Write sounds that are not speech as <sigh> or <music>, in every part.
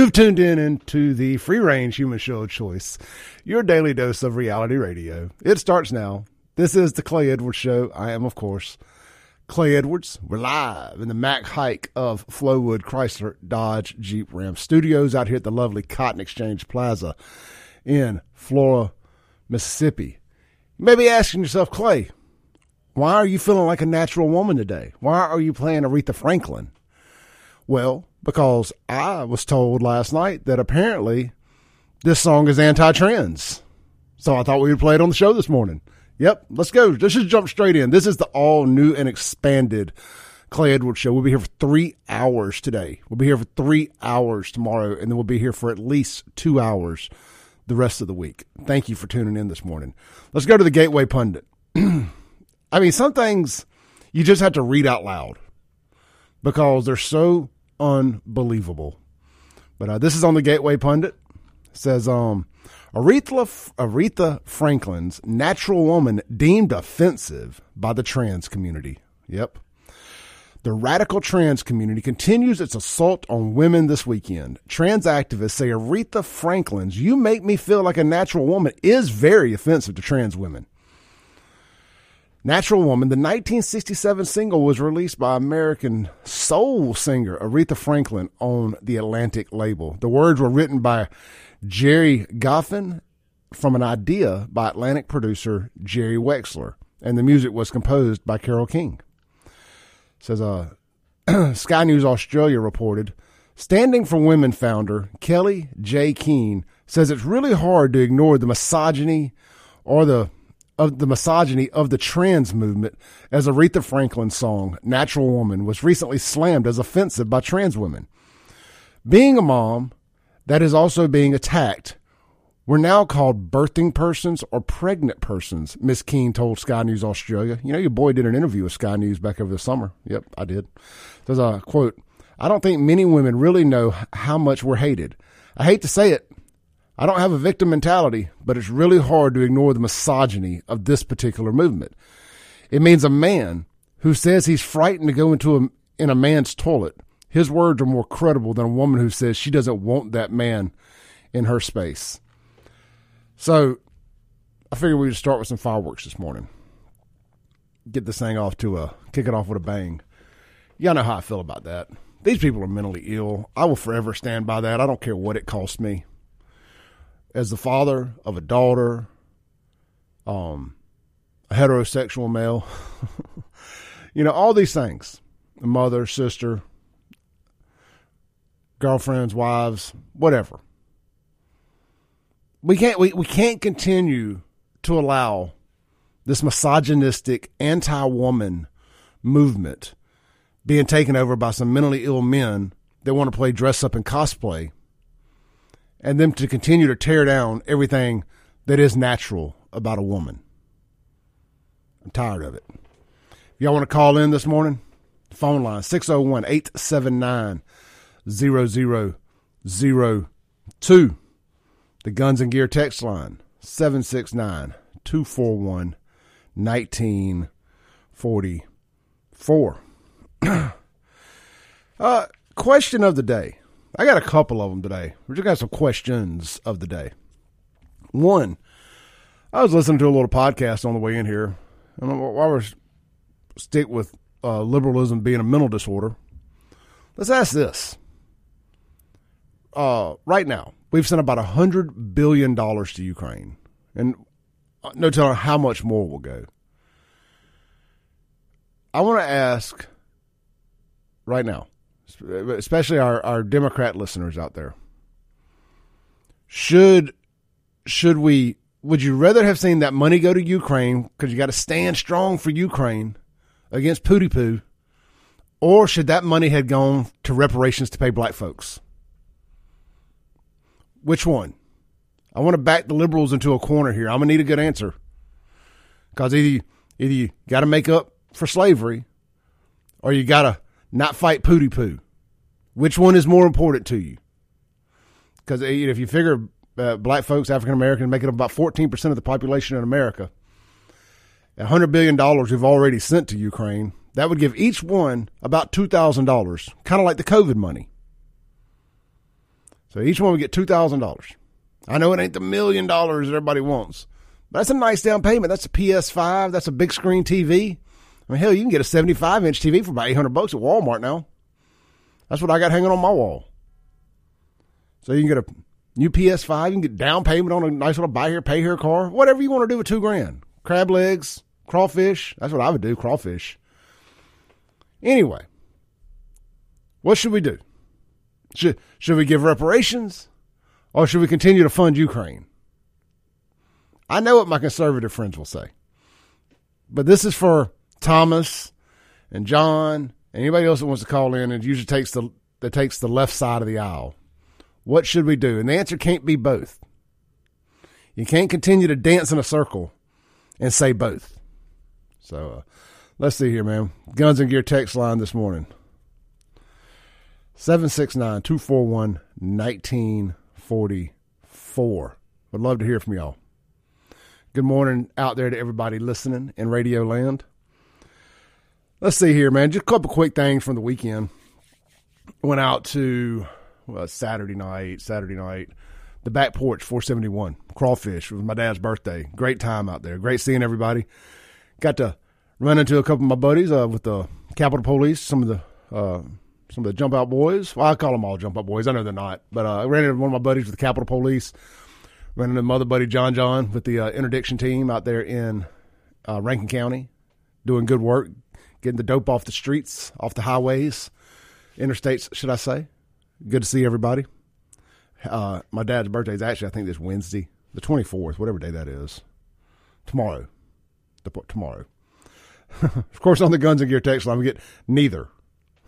you've tuned in into the free range human show of choice, your daily dose of reality radio. It starts now. This is the Clay Edwards Show. I am, of course, Clay Edwards. We're live in the Mac Haik of Flowood Chrysler Dodge Jeep Ram Studios out here at the lovely Cotton Exchange Plaza in Flora, Mississippi. You may be asking yourself, Clay, why are you feeling like a natural woman today? Why are you playing Aretha Franklin? Well, because I was told last night that apparently this song is anti trans. So I thought we would play it on the show this morning. Yep, let's go. Let's just jump straight in. This is the all new and expanded Clay Edwards show. We'll be here for three hours today. We'll be here for three hours tomorrow, and then we'll be here for at least two hours the rest of the week. Thank you for tuning in this morning. Let's go to the Gateway Pundit. <clears throat> I mean, some things you just have to read out loud because they're so unbelievable. But uh, this is on the Gateway Pundit. It says, um, Aretha, Aretha Franklin's natural woman deemed offensive by the trans community. Yep. The radical trans community continues its assault on women this weekend. Trans activists say Aretha Franklin's You Make Me Feel Like a Natural Woman is very offensive to trans women. Natural Woman, the 1967 single, was released by American soul singer Aretha Franklin on the Atlantic label. The words were written by Gerry Goffin from an idea by Atlantic producer Jerry Wexler, and the music was composed by Carole King. says uh, <clears throat> Sky News Australia reported, Standing for Women founder Kelly J. Keane says it's really hard to ignore the misogyny or the of the misogyny of the trans movement as Aretha Franklin's song, Natural Woman, was recently slammed as offensive by trans women. Being a mom that is also being attacked, we're now called birthing persons or pregnant persons, Miss Keen told Sky News Australia. You know, your boy did an interview with Sky News back over the summer. Yep, I did. There's a quote I don't think many women really know how much we're hated. I hate to say it, I don't have a victim mentality, but it's really hard to ignore the misogyny of this particular movement. It means a man who says he's frightened to go into a, in a man's toilet. His words are more credible than a woman who says she doesn't want that man in her space. So I figured we would start with some fireworks this morning. Get this thing off to a kick it off with a bang. Y'all know how I feel about that. These people are mentally ill. I will forever stand by that. I don't care what it costs me as the father of a daughter, um, a heterosexual male, <laughs> you know, all these things, a mother, sister, girlfriends, wives, whatever. We can't we, we can't continue to allow this misogynistic anti-woman movement being taken over by some mentally ill men that want to play dress up and cosplay and them to continue to tear down everything that is natural about a woman. I'm tired of it. If y'all want to call in this morning, phone line 601 879 0002. The Guns and Gear text line 769 241 1944. <clears throat> uh, question of the day. I got a couple of them today. We just got some questions of the day. One, I was listening to a little podcast on the way in here, and while we're stick with uh, liberalism being a mental disorder, let's ask this. Uh, right now, we've sent about a hundred billion dollars to Ukraine, and uh, no telling how much more will go. I want to ask right now especially our, our Democrat listeners out there. Should should we would you rather have seen that money go to Ukraine because you got to stand strong for Ukraine against Pooty Poo, or should that money have gone to reparations to pay black folks? Which one? I want to back the liberals into a corner here. I'm gonna need a good answer because either you, either you got to make up for slavery, or you got to not fight Pooty Poo. Which one is more important to you? Because if you figure uh, black folks, African Americans, make up about 14% of the population in America, $100 billion we've already sent to Ukraine, That would give each one about $2,000, kind of like the COVID money. So each one would get $2,000. I know it ain't the million dollars that everybody wants, but that's a nice down payment. That's a PS5. That's a big screen TV. I mean, hell, you can get a 75 inch TV for about 800 bucks at Walmart now. That's what I got hanging on my wall. So you can get a new PS5. You can get down payment on a nice little buy here, pay here car. Whatever you want to do with two grand. Crab legs, crawfish. That's what I would do, crawfish. Anyway, what should we do? Should, should we give reparations or should we continue to fund Ukraine? I know what my conservative friends will say, but this is for Thomas and John anybody else that wants to call in. It usually takes the that takes the left side of the aisle. What should we do? And the answer can't be both. You can't continue to dance in a circle and say both. So uh, let's see here, man. Guns and Gear text line this morning 769 241 1944. Would love to hear from y'all. Good morning out there to everybody listening in Radio Land. Let's see here, man. Just a couple quick things from the weekend. Went out to well, Saturday night, Saturday night, the back porch 471 crawfish. It was my dad's birthday. Great time out there. Great seeing everybody. Got to run into a couple of my buddies uh, with the Capitol Police, some of the uh, some of the jump out boys. Well, I call them all jump out boys. I know they're not, but uh, I ran into one of my buddies with the Capitol Police. Ran into my other buddy John John with the uh, interdiction team out there in uh, Rankin County, doing good work, getting the dope off the streets, off the highways, interstates, should I say? Good to see everybody. Uh, my dad's birthday is actually, I think, this Wednesday, the 24th, whatever day that is. Tomorrow. The, tomorrow. <laughs> of course, on the Guns and Gear text line, we get neither.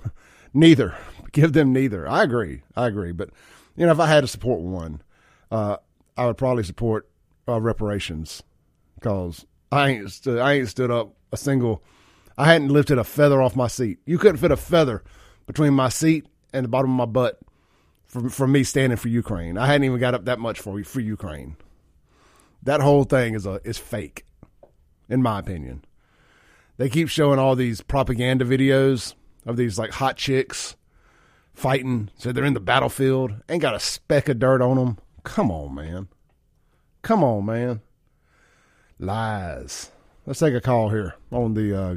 <laughs> neither. <laughs> Give them neither. I agree. I agree. But, you know, if I had to support one, uh, I would probably support uh, reparations because I ain't, I ain't stood up a single, I hadn't lifted a feather off my seat. You couldn't fit a feather between my seat and the bottom of my butt for for me standing for Ukraine. I hadn't even got up that much for for Ukraine. That whole thing is a is fake, in my opinion. They keep showing all these propaganda videos of these like hot chicks fighting. So they're in the battlefield, ain't got a speck of dirt on them. Come on, man. Come on, man. Lies. Let's take a call here on the uh,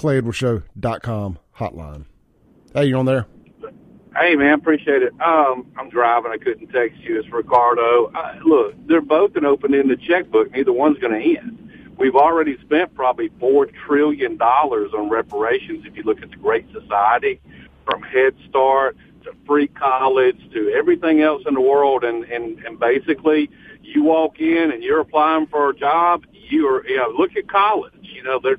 ClayEdwardsShow.com hotline. Hey, you on there? Hey man, appreciate it. Um, I'm driving. I couldn't text you. It's Ricardo. Uh, look, they're both an open-ended checkbook. Neither one's going to end. We've already spent probably four trillion dollars on reparations. If you look at the Great Society, from Head Start to free college to everything else in the world, and and and basically, you walk in and you're applying for a job. You are, you know, look at college. You know, they're,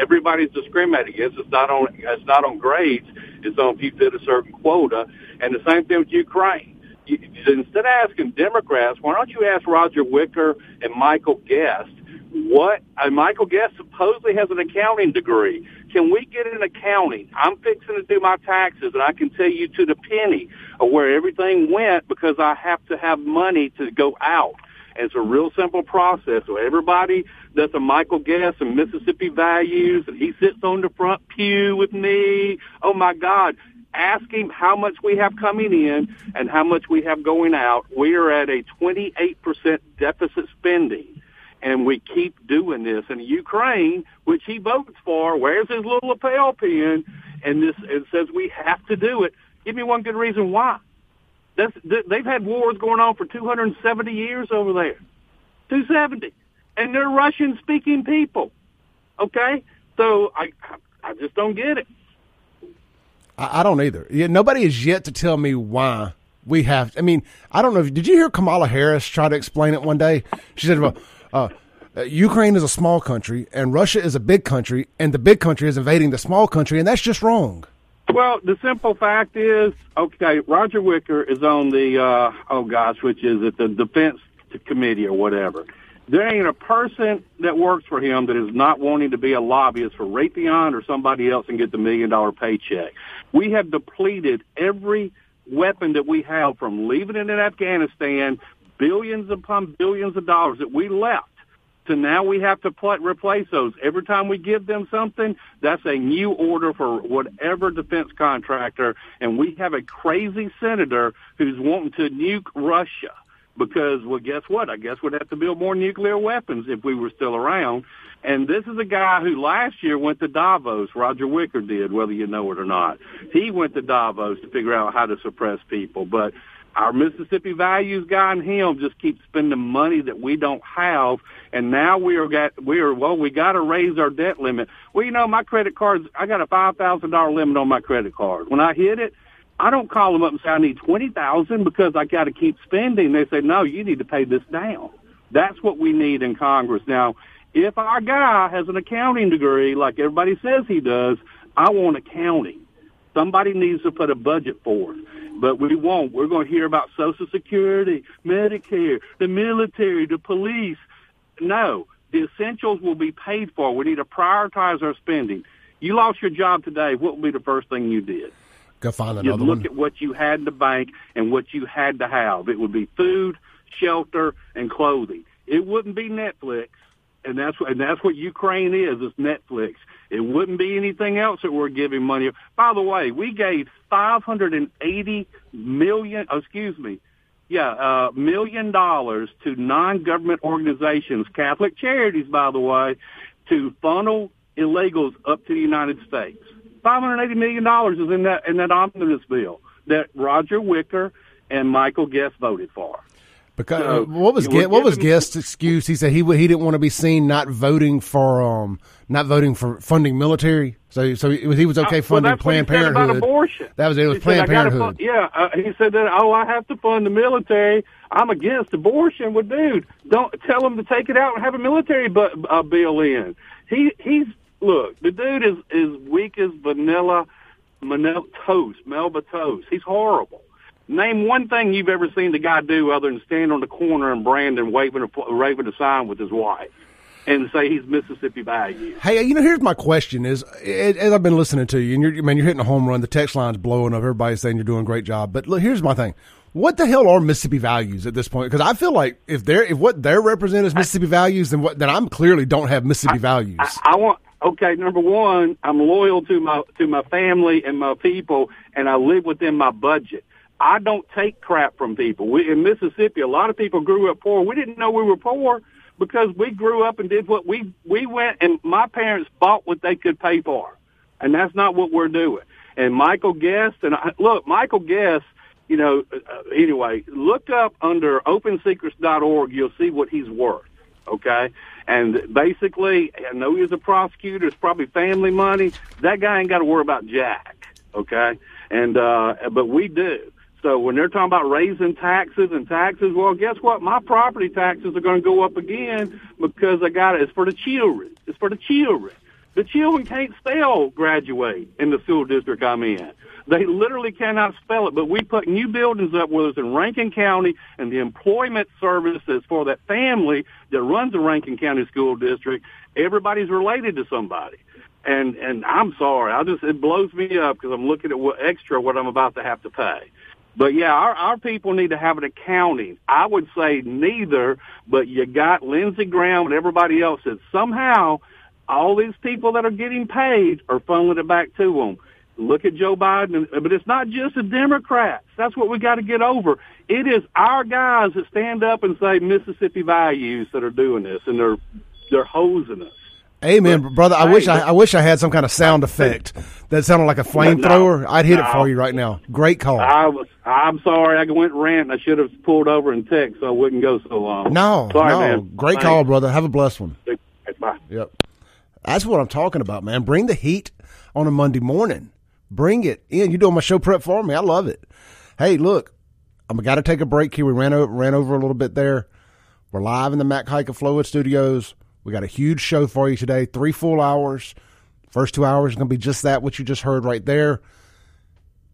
everybody's discriminating against. It's not on. It's not on grades is on if you fit a certain quota. And the same thing with Ukraine. You, instead of asking Democrats, why don't you ask Roger Wicker and Michael Guest what uh, Michael Guest supposedly has an accounting degree. Can we get an accounting? I'm fixing to do my taxes, and I can tell you to the penny of where everything went because I have to have money to go out. And it's a real simple process. So everybody that's a Michael Guest and Mississippi Values, and he sits on the front pew with me. Oh my God. Ask him how much we have coming in and how much we have going out. We are at a 28% deficit spending and we keep doing this. And Ukraine, which he votes for, wears his little lapel pin, and this it says we have to do it. Give me one good reason why. That's, they've had wars going on for 270 years over there. 270 and they're Russian speaking people. Okay, so I I just don't get it. I, I don't either. Yeah, nobody has yet to tell me why we have. I mean, I don't know. Did you hear Kamala Harris try to explain it one day? She said, "Well, uh, uh, Ukraine is a small country, and Russia is a big country, and the big country is invading the small country, and that's just wrong." Well, the simple fact is, okay, Roger Wicker is on the uh, oh gosh, which is it, the Defense Committee or whatever. There ain't a person that works for him that is not wanting to be a lobbyist for Raytheon or somebody else and get the million dollar paycheck. We have depleted every weapon that we have from leaving it in Afghanistan, billions upon billions of dollars that we left So now we have to pl- replace those. Every time we give them something, that's a new order for whatever defense contractor. And we have a crazy senator who's wanting to nuke Russia because, well, guess what? I guess we'd have to build more nuclear weapons if we were still around. And this is a guy who last year went to Davos. Roger Wicker did, whether you know it or not. He went to Davos to figure out how to suppress people. But our Mississippi values guy and him just keep spending money that we don't have, and now we are got we are well we got to raise our debt limit. Well, you know my credit cards I got a five thousand dollar limit on my credit card. When I hit it, I don't call them up and say I need twenty thousand because I got to keep spending. They say no, you need to pay this down. That's what we need in Congress now. If our guy has an accounting degree like everybody says he does, I want accounting. Somebody needs to put a budget forth but we won't. We're going to hear about Social Security, Medicare, the military, the police. No, the essentials will be paid for. We need to prioritize our spending. You lost your job today. What would be the first thing you did? Go find another You'd look one. at what you had in the bank and what you had to have. It would be food, shelter, and clothing. It wouldn't be Netflix, and that's what and that's what Ukraine is. It's Netflix. It wouldn't be anything else that we're giving money. By the way, we gave 580 million, oh, excuse me, yeah, uh, million dollars to non-government organizations, Catholic charities, by the way, to funnel illegals up to the United States. $580 million is in that, in that omnibus bill that Roger Wicker and Michael Guest voted for. Because So, what was Guest, what was Guest's excuse? He said he he didn't want to be seen not voting for um not voting for funding military. So so he was, he was okay Uh, funding that's what he Planned Parenthood. abortion. That was it. Was He Planned "I gotta Parenthood. Fund, yeah, uh, he said that. Oh, I have to fund the military. I'm against abortion. Well, dude, don't tell him to take it out and have a military bu- uh, bill in. He he's look. The dude is is weak as vanilla, vanilla toast, Melba toast. He's horrible. Name one thing you've ever seen the guy do other than stand on the corner in Brandon waving a waving a sign with his wife and say he's Mississippi values. Hey, you know, here's my question: Is as I've been listening to you, and you're man, you're hitting a home run. The text line's blowing up. Everybody's saying you're doing a great job. But look, here's my thing: What the hell are Mississippi values at this point? Because I feel like if they're if what they're representing is Mississippi values, then what then I'm clearly don't have Mississippi values. I, I want okay. Number one, I'm loyal to my to my family and my people, and I live within my budget. I don't take crap from people. We in Mississippi, a lot of people grew up poor. We didn't know we were poor because we grew up and did what we we went and my parents bought what they could pay for, and that's not what we're doing. And Michael Guest and I, look, Michael Guest. You know, uh, anyway, look up under OpenSecrets.org. You'll see what he's worth. Okay, and basically, I know he's a prosecutor. It's probably family money. That guy ain't got to worry about Jack. Okay, and uh, but we do. So when they're talking about raising taxes and taxes, well, guess what? My property taxes are going to go up again because I got it. It's for the children. It's for the children. The children can't spell graduate in the school district I'm in. They literally cannot spell it, but we put new buildings up, whether it's in Rankin County and the employment services for that family that runs the Rankin County School District. Everybody's related to somebody. And, and I'm sorry. I just, it blows me up because I'm looking at what extra what I'm about to have to pay. But yeah, our, our people need to have an accounting. I would say neither, but you got Lindsey Graham and everybody else that somehow all these people that are getting paid are funneling it back to them. Look at Joe Biden, but it's not just the Democrats. That's what we got to get over. It is our guys that stand up and say Mississippi values that are doing this, and they're they're hosing us. Amen, brother. I hey, wish I, but- I wish I had some kind of sound effect that sounded like a flamethrower. I'd hit it for you right now. Great call. I was. I'm sorry. I went rant. I should have pulled over and text so I wouldn't go so long. no, sorry, no, man. great Thanks. call, brother. Have a blessed one. Bye. Yep. That's what I'm talking about, man. Bring the heat on a Monday morning. Bring it in. You're doing my show prep for me. I love it. Hey, look, I'm got to take a break here. We ran over, ran over a little bit there. We're live in the Mac Haik of Flowood Studios. We got a huge show for you today. Three full hours. First two hours is going to be just that, what you just heard right there.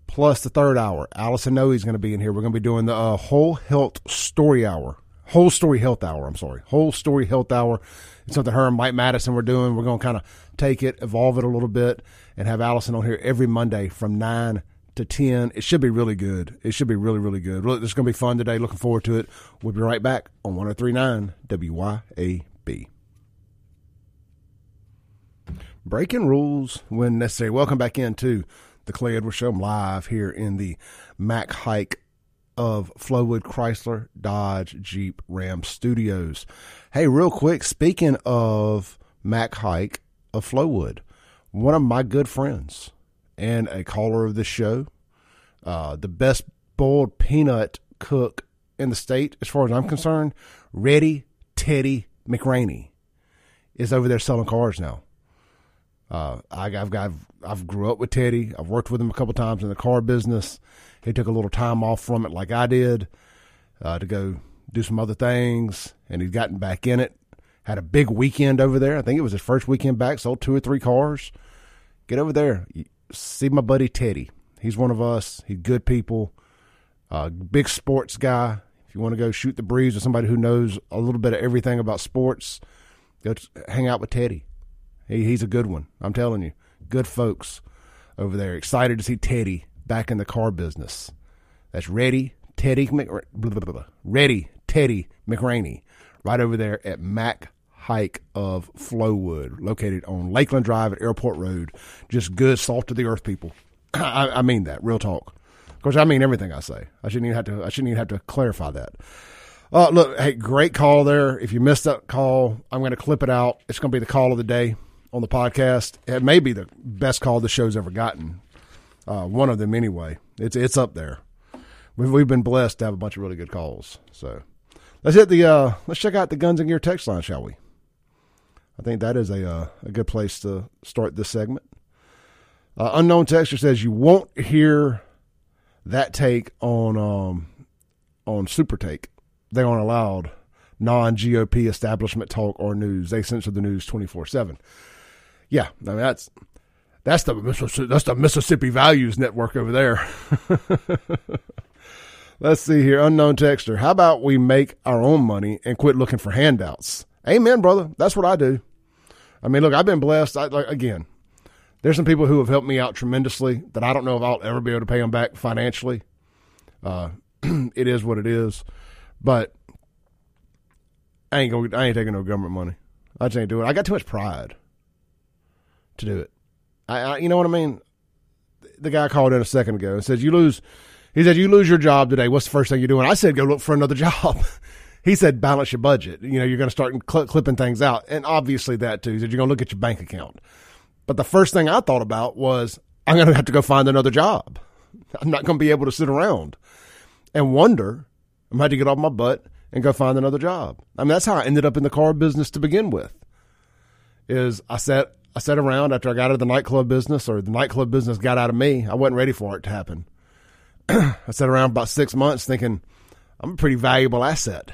Plus the third hour. Allison Noe is going to be in here. We're going to be doing the uh, whole health story hour. Whole story health hour. I'm sorry. Whole story health hour. It's something her and Mike Madison were doing. We're going to kind of take it, evolve it a little bit, and have Allison on here every Monday from 9 to 10. It should be really good. It should be really, really good. Look, it's going to be fun today. Looking forward to it. We'll be right back on 1039 WYAB. Breaking rules when necessary. Welcome back into the Clay Edwards Show. I'm live here in the Mac Haik of Flowood Chrysler Dodge Jeep Ram Studios. Hey, real quick, speaking of Mac Haik of Flowood, one of my good friends and a caller of this show, uh, the best boiled peanut cook in the state, as far as I'm concerned, Ready Teddy McRaney is over there selling cars now. Uh, I, have got, I've grew up with Teddy. I've worked with him a couple times in the car business. He took a little time off from it, like I did, uh, to go do some other things, and he's gotten back in it. Had a big weekend over there. I think it was his first weekend back. Sold two or three cars. Get over there, see my buddy Teddy. He's one of us. He's good people. Uh, big sports guy. If you want to go shoot the breeze with somebody who knows a little bit of everything about sports, go hang out with Teddy. He, he's a good one. I'm telling you, good folks over there. Excited to see Teddy back in the car business. That's Ready Teddy Mc, blah, blah, blah, Ready Teddy McRaney, right over there at Mac Haik of Flowood, located on Lakeland Drive at Airport Road. Just good salt of the earth people. <clears throat> I, I mean that, real talk. Of course, I mean everything I say. I shouldn't even have to. I shouldn't even have to clarify that. Uh, look, hey, great call there. If you missed that call, I'm going to clip it out. It's going to be the call of the day on the podcast. It may be the best call the show's ever gotten. Uh, one of them, anyway. It's it's up there. We've we've been blessed to have a bunch of really good calls. So let's hit the uh, let's check out the Guns and Gear text line, shall we? I think that is a uh, a good place to start this segment. Uh, unknown texture says you won't hear that take on um, on SuperTalk. They aren't allowed non GOP establishment talk or news. They censor the news twenty four seven. Yeah, I mean that's that's the that's the Mississippi Values Network over there. <laughs> Let's see here, unknown texter. How about we make our own money and quit looking for handouts? Amen, brother. That's what I do. I mean, look, I've been blessed. I, like, again, there's some people who have helped me out tremendously that I don't know if I'll ever be able to pay them back financially. Uh, <clears throat> it is what it is, but I ain't going. I ain't taking no government money. I just ain't doing it. I got too much pride to do it. I, I, you know what I mean. The guy called in a second ago and says, "You lose." He said, "You lose your job today. What's the first thing you're doing?" I said, "Go look for another <laughs> job." he said, "Balance your budget. You know, you're going to start cl- clipping things out, and obviously that too." He said, "You're going to look at your bank account." But the first thing I thought about was, I'm going to have to go find another job. I'm not going to be able to sit around and wonder. I'm going to get off my butt and go find another job. I mean, that's how I ended up in the car business to begin with. Is I sat I sat around after I got out of the nightclub business, or the nightclub business got out of me. I wasn't ready for it to happen. <clears throat> I sat around about six months thinking I'm a pretty valuable asset.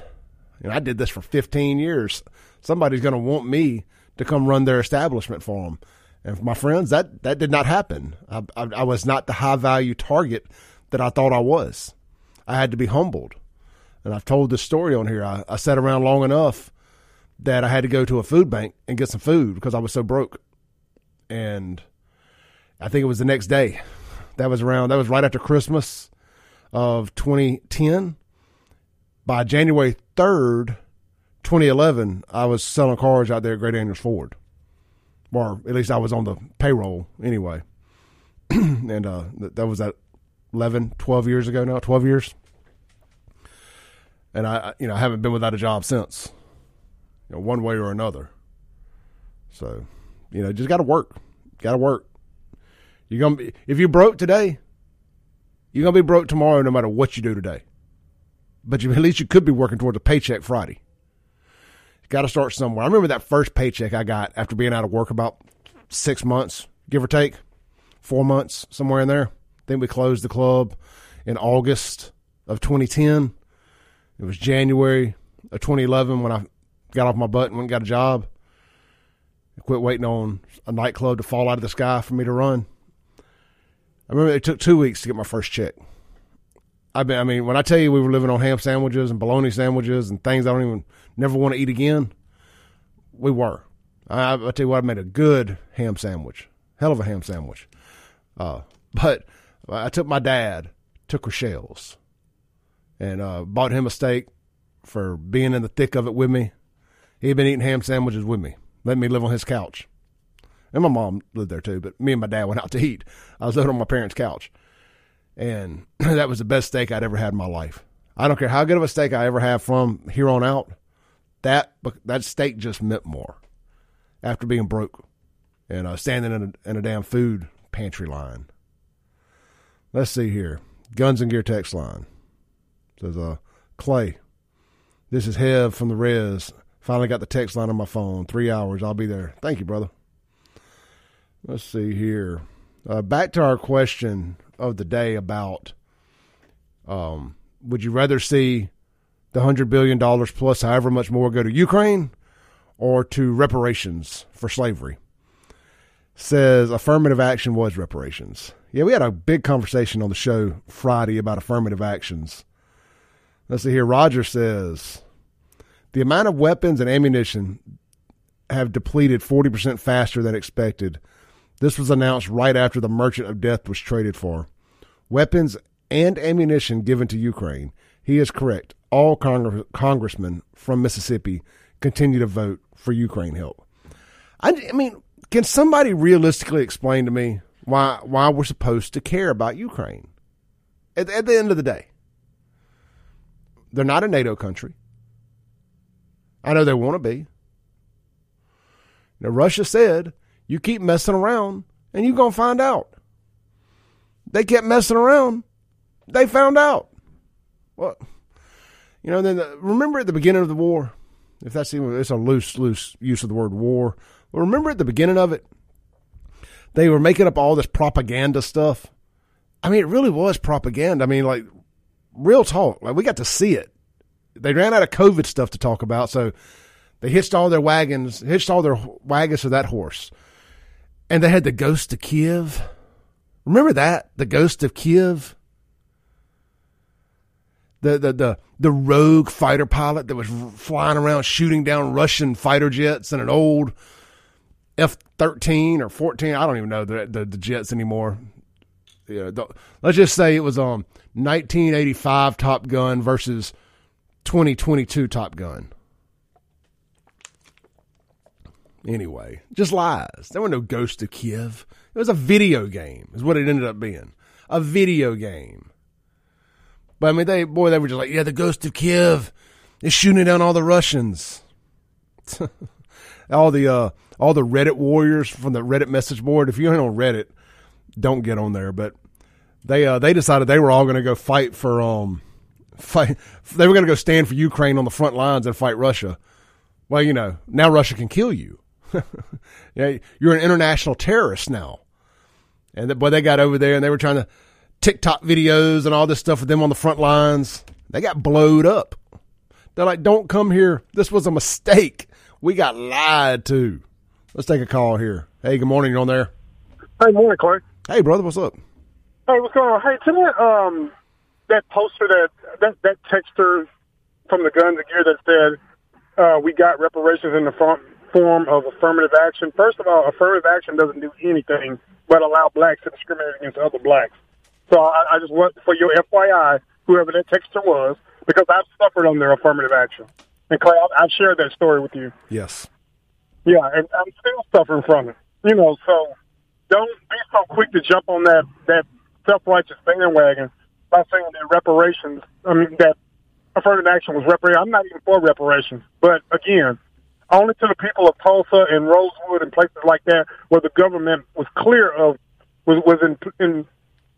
And I did this for 15 years. Somebody's going to want me to come run their establishment for them. And my friends, that, that did not happen. I, I, I was not the high value target that I thought I was. I had to be humbled. And I've told this story on here. I, I sat around long enough that I had to go to a food bank and get some food because I was so broke. And I think it was the next day. That was around, that was right after Christmas of 2010. By January 3rd, 2011, I was selling cars out there at Gray Daniels Ford. Or at least I was on the payroll anyway. <clears throat> and uh, that was that 11, 12 years ago now, 12 years and I, you know, I haven't been without a job since, you know, one way or another. So, you know, just got to work, got to work. You're gonna be if you broke today, you're gonna be broke tomorrow, no matter what you do today. But you, at least you could be working towards a paycheck Friday. Got to start somewhere. I remember that first paycheck I got after being out of work about six months, give or take, four months, somewhere in there. Then we closed the club in August of 2010 it was January of 2011 when I got off my butt and went and got a job. Quit waiting on a nightclub to fall out of the sky for me to run. I remember it took two weeks to get my first check. I mean, I mean, when I tell you we were living on ham sandwiches and bologna sandwiches and things I don't even never want to eat again, we were. I, I tell you what, I made a good ham sandwich, hell of a ham sandwich. Uh, but I took my dad to Rochelle's and uh, bought him a steak for being in the thick of it with me. He had been eating ham sandwiches with me, letting me live on his couch. and my mom lived there too. But me and my dad went out to eat. I was living on my parents' couch, and <clears throat> that was the best steak I'd ever had in my life. I don't care how good of a steak I ever have from here on out. That that steak just meant more after being broke and uh, standing in a, in a damn food pantry line. Let's see here. Guns and Gear text line says, uh, Clay, this is Hev from the Res. Finally got the text line on my phone. Three hours. I'll be there. Thank you, brother. Let's see here. Uh, back to our question of the day about um, would you rather see the $100 billion plus however much more go to Ukraine or to reparations for slavery? Says affirmative action was reparations. Yeah, we had a big conversation on the show Friday about affirmative actions. Let's see here. Roger says the amount of weapons and ammunition have depleted 40% faster than expected. This was announced right after the Merchant of Death was traded for. Weapons and ammunition given to Ukraine. He is correct. All Cong- congressmen from Mississippi continue to vote for Ukraine help. I, I mean, can somebody realistically explain to me why why we're supposed to care about Ukraine? At, at the end of the day, they're not a NATO country. I know they want to be. Now, Russia said, you keep messing around and you're going to find out. They kept messing around. They found out. Well, you know, then the, remember at the beginning of the war, if that's even, it's a loose, loose use of the word war. Well, remember at the beginning of it, they were making up all this propaganda stuff. I mean, it really was propaganda. I mean, like, real talk. Like, we got to see it they ran out of COVID stuff to talk about, so they hitched all their wagons, hitched all their wagons to that horse, and they had the ghost of Kiev. Remember that the ghost of Kiev, the the the the rogue fighter pilot that was flying around shooting down Russian fighter jets in an old F thirteen or fourteen. I don't even know the the, the jets anymore. Yeah, the, let's just say it was um 1985 Top Gun versus 2022 Top Gun. Anyway, just lies. There were no ghosts of Kiev. It was a video game, is what it ended up being. A video game. But I mean, they, boy, they were just like, yeah, the Ghost of Kiev is shooting down all the Russians. <laughs> all the, uh, all the Reddit warriors from the Reddit message board. If you ain't on Reddit, don't get on there. But they, uh, they decided they were all going to go fight for, um, fight. They were going to go stand for Ukraine on the front lines and fight Russia. Well, you know, now Russia can kill you. <laughs> yeah, you're an international terrorist now. And the, boy, they got over there and they were trying to TikTok videos and all this stuff with them on the front lines. They got blowed up. They're like, "Don't come here. This was a mistake. We got lied to." Let's take a call here. Hey, good morning. You're on there. Hey, morning, Clark. Hey, brother. What's up? Hey, what's going on? Hey, tonight, um, that poster that that that texter from the Guns and Gear that said uh, we got reparations in the form, form of affirmative action. First of all, affirmative action doesn't do anything but allow blacks to discriminate against other blacks. So I, I just want for your FYI, whoever that texter was, because I've suffered under affirmative action. And Clay, I've shared that story with you. Yes. Yeah, and I'm still suffering from it. You know, so don't be so quick to jump on that that self righteous bandwagon by saying that reparations, I mean, that affirmative action was reparations. I'm not even for reparations. But again, only to the people of Tulsa and Rosewood and places like that where the government was clear of, was, was in, in,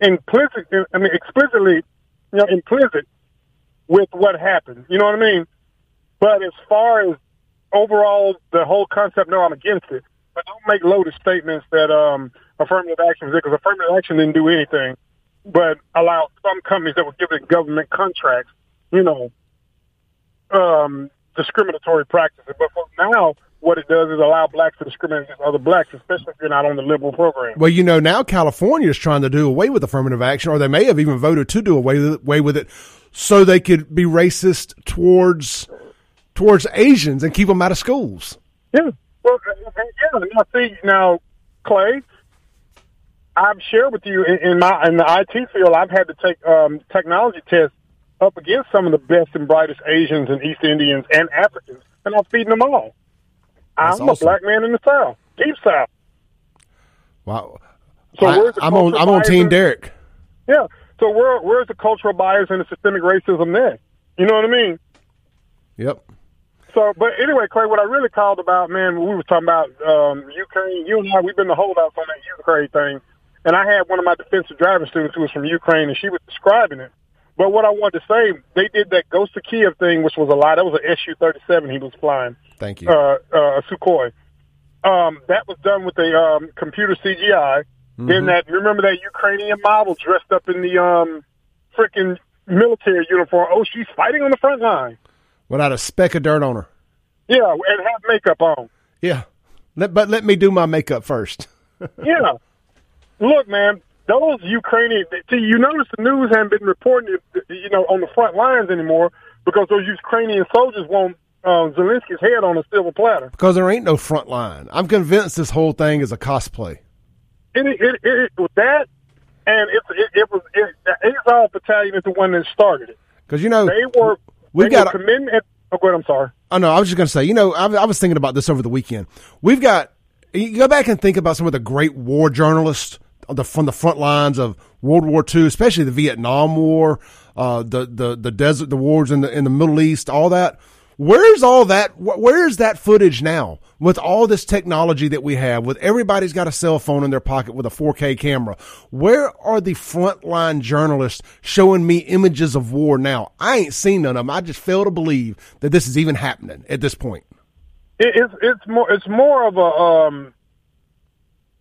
implicit, I mean, explicitly, you know, implicit with what happened. You know what I mean? But as far as overall the whole concept, no, I'm against it. But don't make loaded statements that um, affirmative action is was because affirmative action didn't do anything but allow some companies that were given government contracts, you know, um, discriminatory practices. But for now, what it does is allow blacks to discriminate against other blacks, especially if you're not on the liberal program. Well, you know, now California is trying to do away with affirmative action, or they may have even voted to do away away with it, so they could be racist towards towards Asians and keep them out of schools. Yeah. Well, yeah. Now, see, now, Clay, I've shared with you in, in my in the IT field, I've had to take um, technology tests up against some of the best and brightest Asians and East Indians and Africans, and I'm feeding them all. That's I'm awesome. a black man in the South, deep South. Wow. So I, where's the I'm on. I'm on Team Derek. Yeah. So where where's the cultural bias and the systemic racism there? You know what I mean? Yep. So, but anyway, Clay, what I really called about, man, we were talking about um, Ukraine. You and I, we've been the holdouts on that Ukraine thing. And I had one of my defensive driving students who was from Ukraine, and she was describing it. But what I wanted to say, they did that Ghost of Kiev thing, which was a lie. That was an Su-37 he was flying, Thank you. uh, uh, a Sukhoi. Um, that was done with a um, computer CGI. Then that, remember that Ukrainian model dressed up in the um, freaking military uniform? Oh, she's fighting on the front line. Without a speck of dirt on her. Yeah, and have makeup on. Yeah. Let, but let me do my makeup first. <laughs> Yeah. Look, man, those Ukrainian. See, you notice the news haven't been reporting it, you know, on the front lines anymore because those Ukrainian soldiers want um, Zelensky's head on a silver platter. Because there ain't no front line. I'm convinced this whole thing is a cosplay. It, it, it, it was that, and it, it, it was it, the Azov Battalion is the one that started it. Because, you know, They were. They got were committing. At, oh, go ahead. I'm sorry. Oh no, I was just going to say, you know, I, I was thinking about this over the weekend. We've got you go back and think about some of the great war journalists the, from the front lines of World War II, especially the Vietnam War, uh, the the the desert, the wars in the in the Middle East, all that. Where's all that? Where's that footage now? With all this technology that we have, with everybody's got a cell phone in their pocket with a 4K camera, where are the frontline journalists showing me images of war now? I ain't seen none of them. I just fail to believe that this is even happening at this point. It's it's more it's more of a um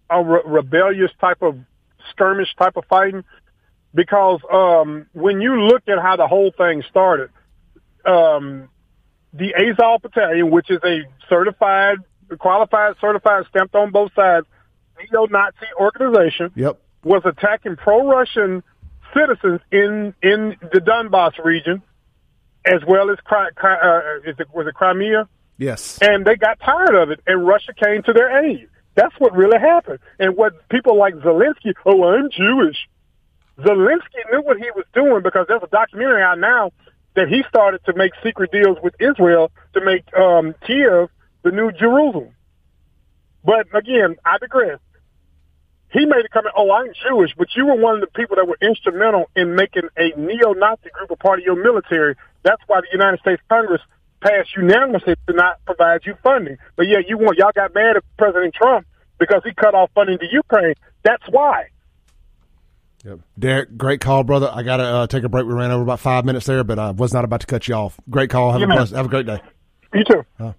a re- rebellious type of skirmish type of fighting because um when you look at how the whole thing started, um the Azov Battalion, which is a certified, qualified, certified, stamped on both sides, neo-Nazi organization, Yep. was attacking pro-Russian citizens in in the Donbass region, as well as uh, is it, was it Crimea? Yes. and they got tired of it, and Russia came to their aid. That's what really happened. And what people like Zelensky, oh, I'm Jewish. Zelensky knew what he was doing because there's a documentary out now that he started to make secret deals with Israel to make um, Kiev the new Jerusalem. But again, I digress. He made a comment, oh, I'm Jewish, but you were one of the people that were instrumental in making a neo-Nazi group a part of your military. That's why the United States Congress passed unanimously to not provide you funding. But yeah, you want y'all got mad at President Trump because he cut off funding to Ukraine. That's why. Yep. Derek, great call, brother. I got to uh, take a break. We ran over about five minutes there, but I was not about to cut you off. Great call. Have, Yeah, a, blessed, have a great day. You too.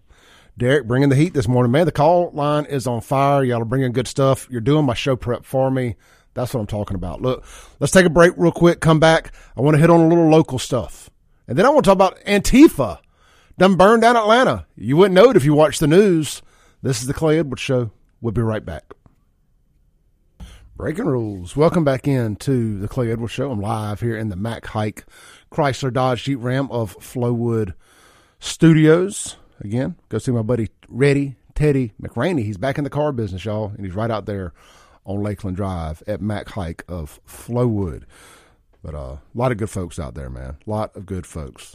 Derek, bringing the heat this morning, man. The call line is on fire. Y'all are bringing good stuff. You're doing my show prep for me. That's what I'm talking about. Look, let's take a break real quick. Come back. I want to hit on a little local stuff. And then I want to talk about Antifa. Done burned down Atlanta. You wouldn't know it if you watched the news. This is the Clay Edwards Show. We'll be right back. Breaking rules. Welcome back in to the Clay Edwards Show. I'm live here in the Mac Haik Chrysler Dodge Jeep Ram of Flowood Studios. Again, go see my buddy Reddy Teddy McRaney. He's back in the car business, y'all, and he's right out there on Lakeland Drive at Mac Haik of Flowood. But uh, a lot of good folks out there, man. A lot of good folks.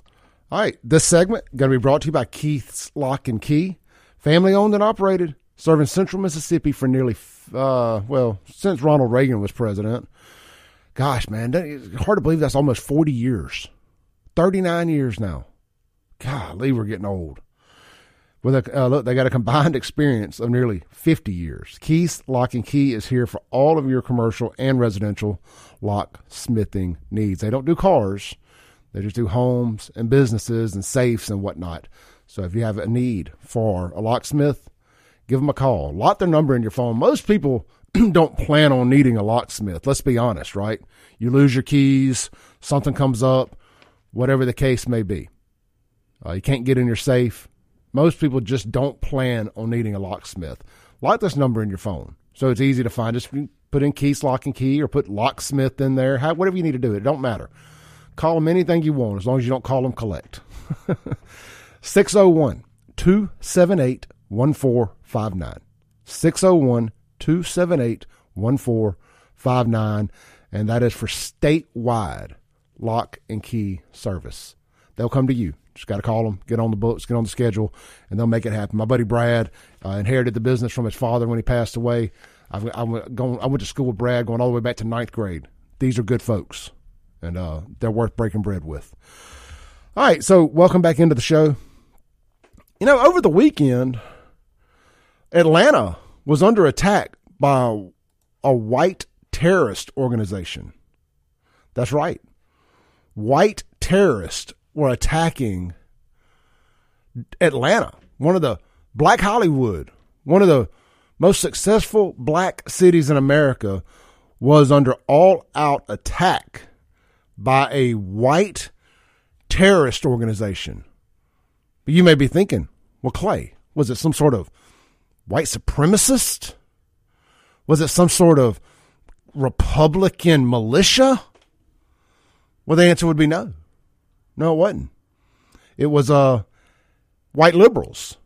All right, this segment going to be brought to you by Keith's Lock and Key, family owned and operated, serving Central Mississippi for nearly, uh, well, since Ronald Reagan was president. Gosh, man, it's hard to believe that's almost 40 years, 39 years now. Golly, we're getting old. With a, uh, look, they got a combined <laughs> experience of nearly 50 years. Keith's Lock and Key is here for all of your commercial and residential locksmithing needs. They don't do cars. They just do homes and businesses and safes and whatnot. So if you have a need for a locksmith, give them a call. Lock their number in your phone. Most people <clears throat> don't plan on needing a locksmith. Let's be honest, right? You lose your keys, something comes up, whatever the case may be. Uh, you can't get in your safe. Most people just don't plan on needing a locksmith. Lock this number in your phone so it's easy to find. Just put in Keys Lock and Key or put locksmith in there. Whatever you need to do, it don't matter. Call them anything you want as long as you don't call them collect. <laughs> 601 278 1459. 601 278 1459. And that is for statewide lock and key service. They'll come to you. Just got to call them, get on the books, get on the schedule, and they'll make it happen. My buddy Brad uh, inherited the business from his father when he passed away. I've, I, going, I went to school with Brad going all the way back to ninth grade. These are good folks, and uh, they're worth breaking bread with. All right, so welcome back into the show. You know, over the weekend, Atlanta was under attack by a white terrorist organization. That's right. White terrorists were attacking Atlanta, one of the Black Hollywood, one of the most successful black cities in America, was under all out attack by a white terrorist organization. But you may be thinking, well, Clay, was it some sort of white supremacist? Was it some sort of Republican militia? Well, the answer would be no. No, it wasn't. It was uh, white liberals,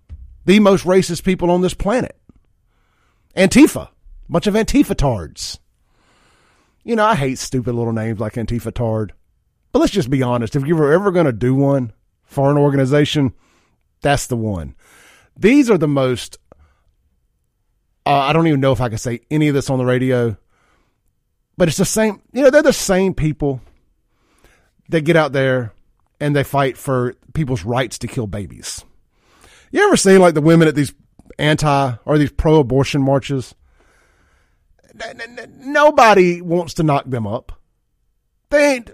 the most racist people on this planet. Antifa, a bunch of Antifa tards. You know, I hate stupid little names like Antifa tard. But let's just be honest. If you were ever going to do one for an organization, that's the one. These are the most, uh, I don't even know if I can say any of this on the radio, but it's the same, you know, they're the same people that get out there and they fight for people's rights to kill babies. You ever seen like the women at these anti or these pro abortion marches? Nobody wants to knock them up. They ain't,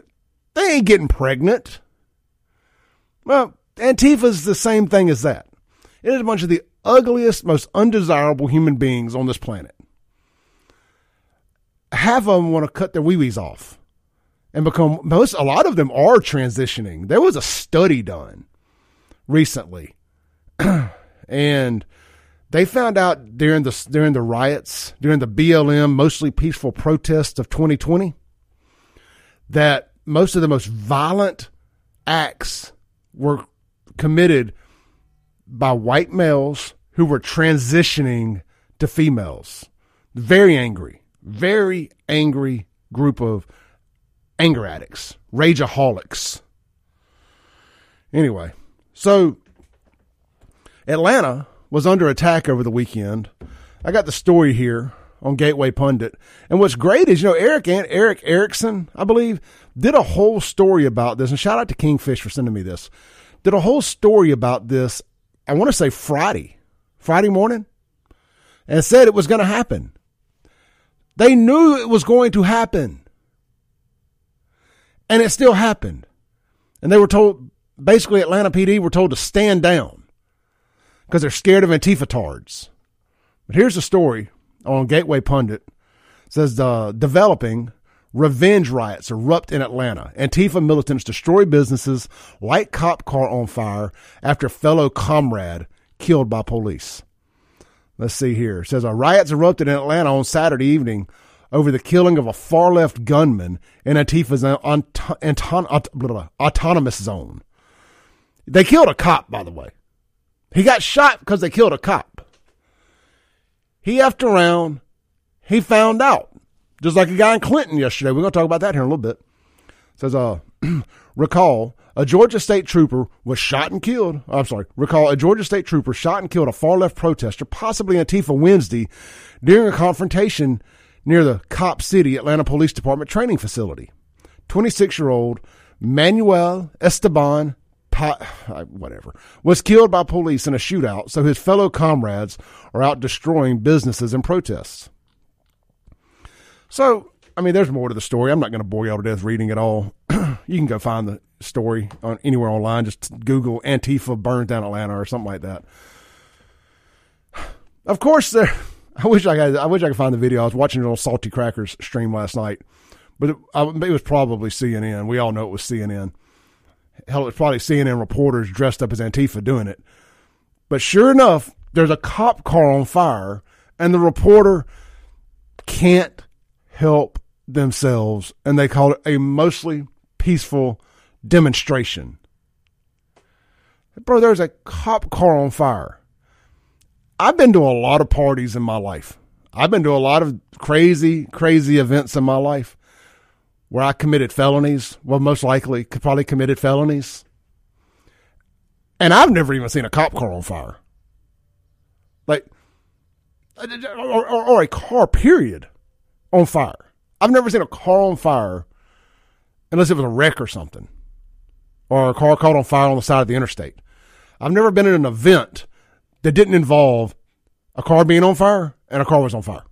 they ain't getting pregnant. Well, Antifa's the same thing as that. It is a bunch of the ugliest, most undesirable human beings on this planet. Half of them want to cut their wee wees off and become most a lot of them are transitioning. There was a study done recently <clears throat> and they found out during the during the riots, during the BLM mostly peaceful protests of 2020 that most of the most violent acts were committed by white males who were transitioning to females. Very angry, very angry group of anger addicts, rageaholics. Anyway, so Atlanta was under attack over the weekend. I got the story here on Gateway Pundit. And what's great is, you know, Erick and Erick Erickson, I believe, did a whole story about this. And shout out to Kingfish for sending me this. Did a whole story about this, I want to say Friday, Friday morning, and said it was going to happen. They knew it was going to happen. And it still happened. And they were told, basically, Atlanta PD were told to stand down because they're scared of Antifa tards. But here's the story on Gateway Pundit. It says uh, developing revenge riots erupt in Atlanta. Antifa militants destroy businesses, light cop car on fire after fellow comrade killed by police. Let's see here. It says a riots erupted in Atlanta on Saturday evening over the killing of a far left gunman in Antifa's autonomous zone. They killed a cop, by the way. He got shot because they killed a cop. He effed around. He found out. Just like a guy in Clinton yesterday. We're going to talk about that here in a little bit. says, uh, <clears throat> recall a Georgia state trooper was shot and killed. I'm sorry. Recall a Georgia state trooper shot and killed a far left protester, possibly Antifa Wednesday, during a confrontation near the Cop City Atlanta Police Department training facility. 26 year old Manuel Esteban, <sighs> whatever, was killed by police in a shootout, so his fellow comrades are out destroying businesses and protests. So, I mean, there's more to the story. I'm not going to bore y'all to death reading it all. <clears throat> you can go find the story on anywhere online. Just Google Antifa burns down Atlanta or something like that. <sighs> Of course, there <laughs> I wish I could. I wish I could find the video. I was watching it on Salty Crackers stream last night, but it, I, it was probably CNN. We all know it was CNN. Hell, it's probably CNN reporters dressed up as Antifa doing it. But sure enough, there's a cop car on fire, and the reporter can't help themselves, and they call it a mostly peaceful demonstration. Bro, there's a cop car on fire. I've been to a lot of parties in my life. I've been to a lot of crazy, crazy events in my life where I committed felonies. Well, most likely, probably committed felonies. And I've never even seen a cop car on fire. Like, or, or, or a car, period, on fire. I've never seen a car on fire unless it was a wreck or something, or a car caught on fire on the side of the interstate. I've never been in an event that didn't involve a car being on fire and a car was on fire.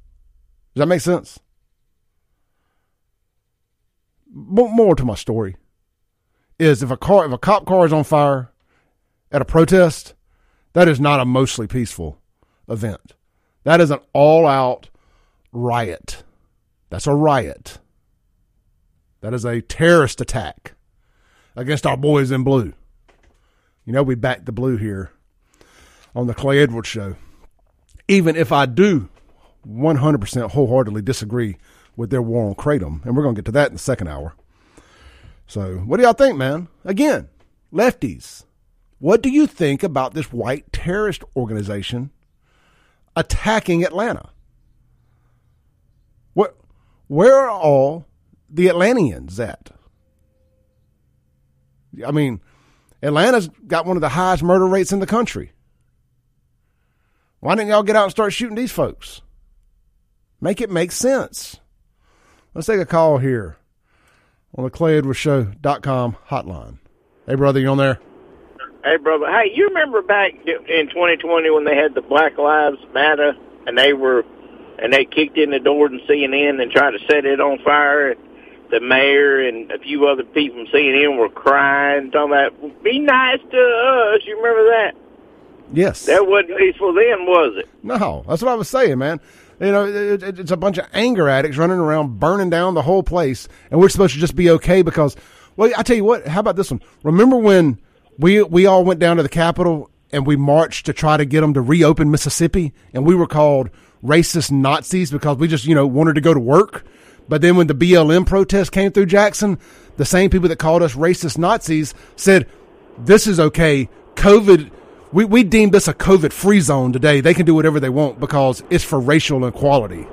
Does that make sense? More to my story is if a car, if a cop car is on fire at a protest, that is not a mostly peaceful event. That is an all out riot. That's a riot. That is a terrorist attack against our boys in blue. You know, we back the blue here on the Clay Edwards show. Even if I do 100% wholeheartedly disagree with their war on Kratom, and we're going to get to that in the second hour. So, what do y'all think, man? Again, lefties, what do you think about this white terrorist organization attacking Atlanta? What, where are all the Atlanteans at? I mean, Atlanta's got one of the highest murder rates in the country. Why didn't y'all get out and start shooting these folks? Make it make sense. Let's take a call here on the ClayEdwardsShow.com hotline. Hey, brother, you on there? Hey, brother. Hey, you remember back in 2020 when they had the Black Lives Matter and they were and they kicked in the door to CNN and tried to set it on fire. And the mayor and a few other people from CNN were crying, talking about "Be nice to us." You remember that? Yes. That wasn't peaceful then, was it? No, that's what I was saying, man. You know, it, it, it's a bunch of anger addicts running around burning down the whole place, and we're supposed to just be okay because, well, I tell you what. How about this one? Remember when we we all went down to the Capitol and we marched to try to get them to reopen Mississippi, and we were called racist Nazis because we just you know wanted to go to work. But then when the BLM protest came through Jackson, the same people that called us racist Nazis said, "This is okay. COVID." We, we deemed this a COVID free zone today. They can do whatever they want because it's for racial equality.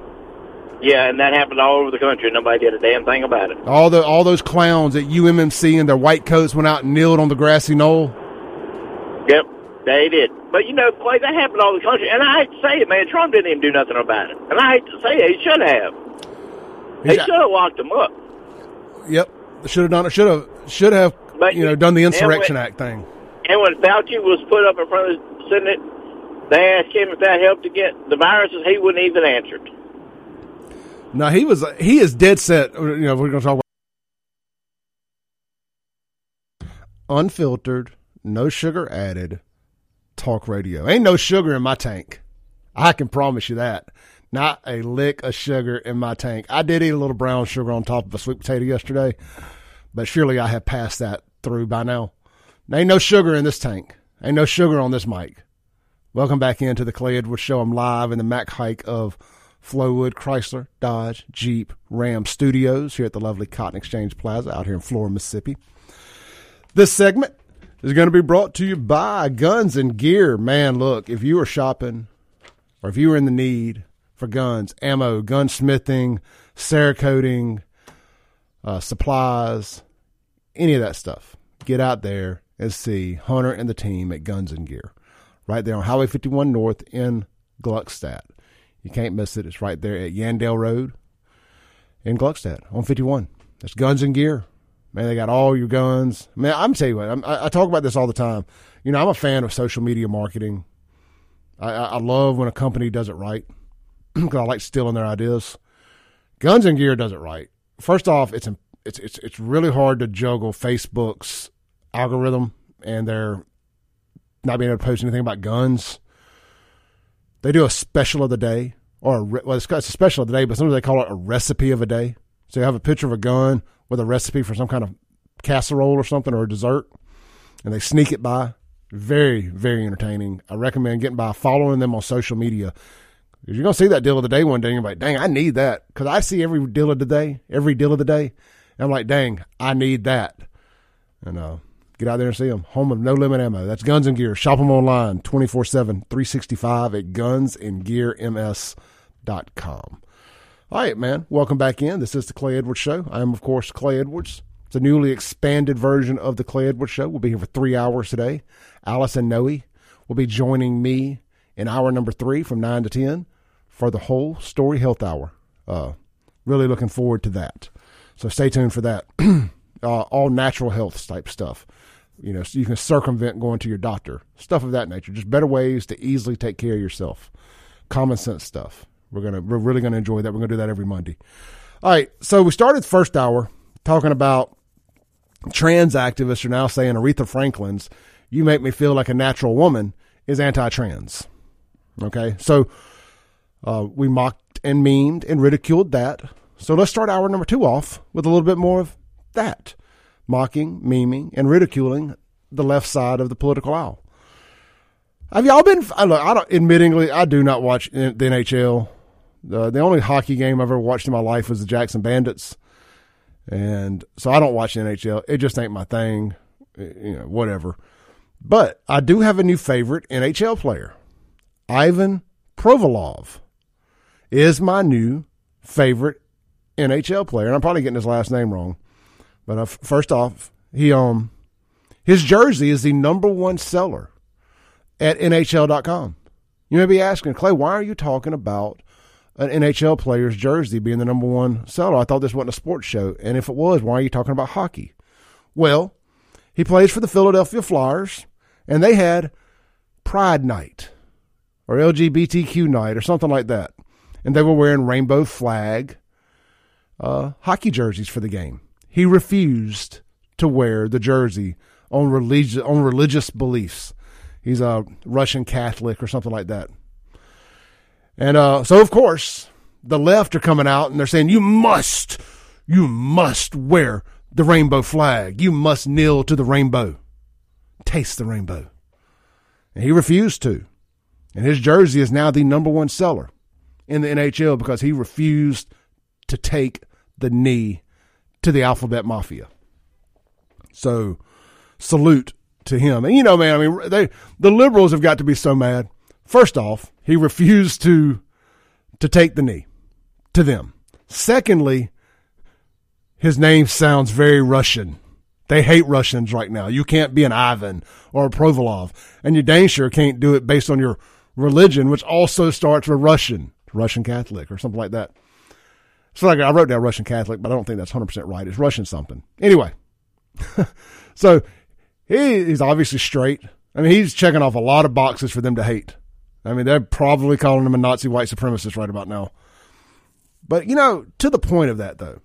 Yeah, and that happened all over the country. Nobody did a damn thing about it. All the all those clowns at UMMC in their white coats went out and kneeled on the grassy knoll. Yep, they did. But you know, Clay, that happened all over the country. And I hate to say it, man. Trump didn't even do nothing about it. And I hate to say it, he should have. He should have locked them up. Yep, should have done it. Should have should have but, you know done the Insurrection Act thing. And when Fauci was put up in front of the Senate, they asked him if that helped to get the viruses. He wouldn't even answer. No, he was he is dead set. You know, we're going to talk about unfiltered, no sugar added talk radio. Ain't no sugar in my tank. I can promise you that. Not a lick of sugar in my tank. I did eat a little brown sugar on top of a sweet potato yesterday, but surely I have passed that through by now. Ain't no sugar in this tank. Ain't no sugar on this mic. Welcome back into the Clay Edwards Show. I'm live in the Mac Haik of Flowood Chrysler, Dodge, Jeep, Ram Studios here at the lovely Cotton Exchange Plaza out here in Flowood, Mississippi. This segment is going to be brought to you by Guns and Gear. Man, look, if you are shopping or if you are in the need for guns, ammo, gunsmithing, cerakoting, uh, supplies, any of that stuff, get out there see Hunter and the team at Guns and Gear right there on Highway 51 North in Gluckstadt. You can't miss it. It's right there at Yandell Road in Gluckstadt on 51. That's Guns and Gear. Man, they got all your guns. Man, I'm telling you what, I'm, i talk about this all the time. You know, I'm a fan of social media marketing. I, I love when a company does it right <clears throat> because I like stealing their ideas. Guns and Gear does it right. First off, it's it's it's it's really hard to juggle Facebook's algorithm and they're not being able to post anything about guns. They do a special of the day, or a, well, it's, it's a special of the day, but sometimes they call it a recipe of a day. So you have a picture of a gun with a recipe for some kind of casserole or something or a dessert, and they sneak it by. Very, very entertaining. I recommend getting by following them on social media. You're gonna see that deal of the day one day, and you're like, "Dang, I need that," because I see every deal of the day, every deal of the day. And I'm like, "Dang, I need that," and uh, Get out there and see them. Home of No Limit Ammo. That's Guns and Gear. Shop them online 24 7, 365 at gunsandgearms.com. All right, man. Welcome back in. This is the Clay Edwards Show. I am, of course, Clay Edwards. It's a newly expanded version of the Clay Edwards Show. We'll be here for three hours today. Allison Noe will be joining me in hour number three from 9 to 10 for the whole Story Health Hour. Uh, really looking forward to that. So stay tuned for that. <clears throat> uh, all natural health type stuff. You know, so you can circumvent going to your doctor, stuff of that nature. Just better ways to easily take care of yourself. Common sense stuff. We're gonna, we're really gonna enjoy that. We're gonna do that every Monday. All right. So we started the first hour talking about trans activists are now saying Aretha Franklin's "You Make Me Feel Like a Natural Woman" is anti-trans. Okay, so uh, we mocked and memed and ridiculed that. So let's start hour number two off with a little bit more of that, mocking, memeing, and ridiculing the left side of the political aisle. Have y'all been? I look, I don't. Admittingly, I do not watch the NHL. The the only hockey game I've ever watched in my life was the Jackson Bandits. And so I don't watch the NHL. It just ain't my thing, you know, whatever. But I do have a new favorite NHL player. Ivan Provolov is my new favorite NHL player. And I'm probably getting his last name wrong. But uh, first off, he um his jersey is the number one seller at NHL.com. You may be asking, Clay, why are you talking about an NHL player's jersey being the number one seller. I thought this wasn't a sports show. And if it was, why are you talking about hockey? Well, he plays for the Philadelphia Flyers, and they had Pride Night or LGBTQ night or something like that. And they were wearing rainbow flag uh, hockey jerseys for the game. He refused to wear the jersey on religious on religious beliefs. He's a Russian Catholic or something like that. And uh, so, of course, the left are coming out and they're saying, you must, you must wear the rainbow flag. You must kneel to the rainbow, taste the rainbow. And he refused to. And his jersey is now the number one seller in the NHL because he refused to take the knee to the alphabet mafia. So salute to him. And you know, man, I mean, they, the liberals have got to be so mad. First off, he refused to to take the knee to them. Secondly, his name sounds very Russian. They hate Russians right now. You can't be an Ivan or a Provolov, and you dang sure can't do it based on your religion, which also starts with Russian, Russian Catholic or something like that. So like I wrote down Russian Catholic, but I don't think that's 100% right. It's Russian something. Anyway, <laughs> so he, he's obviously straight. I mean, he's checking off a lot of boxes for them to hate. I mean, they're probably calling him a Nazi white supremacist right about now. But, you know, to the point of that, though,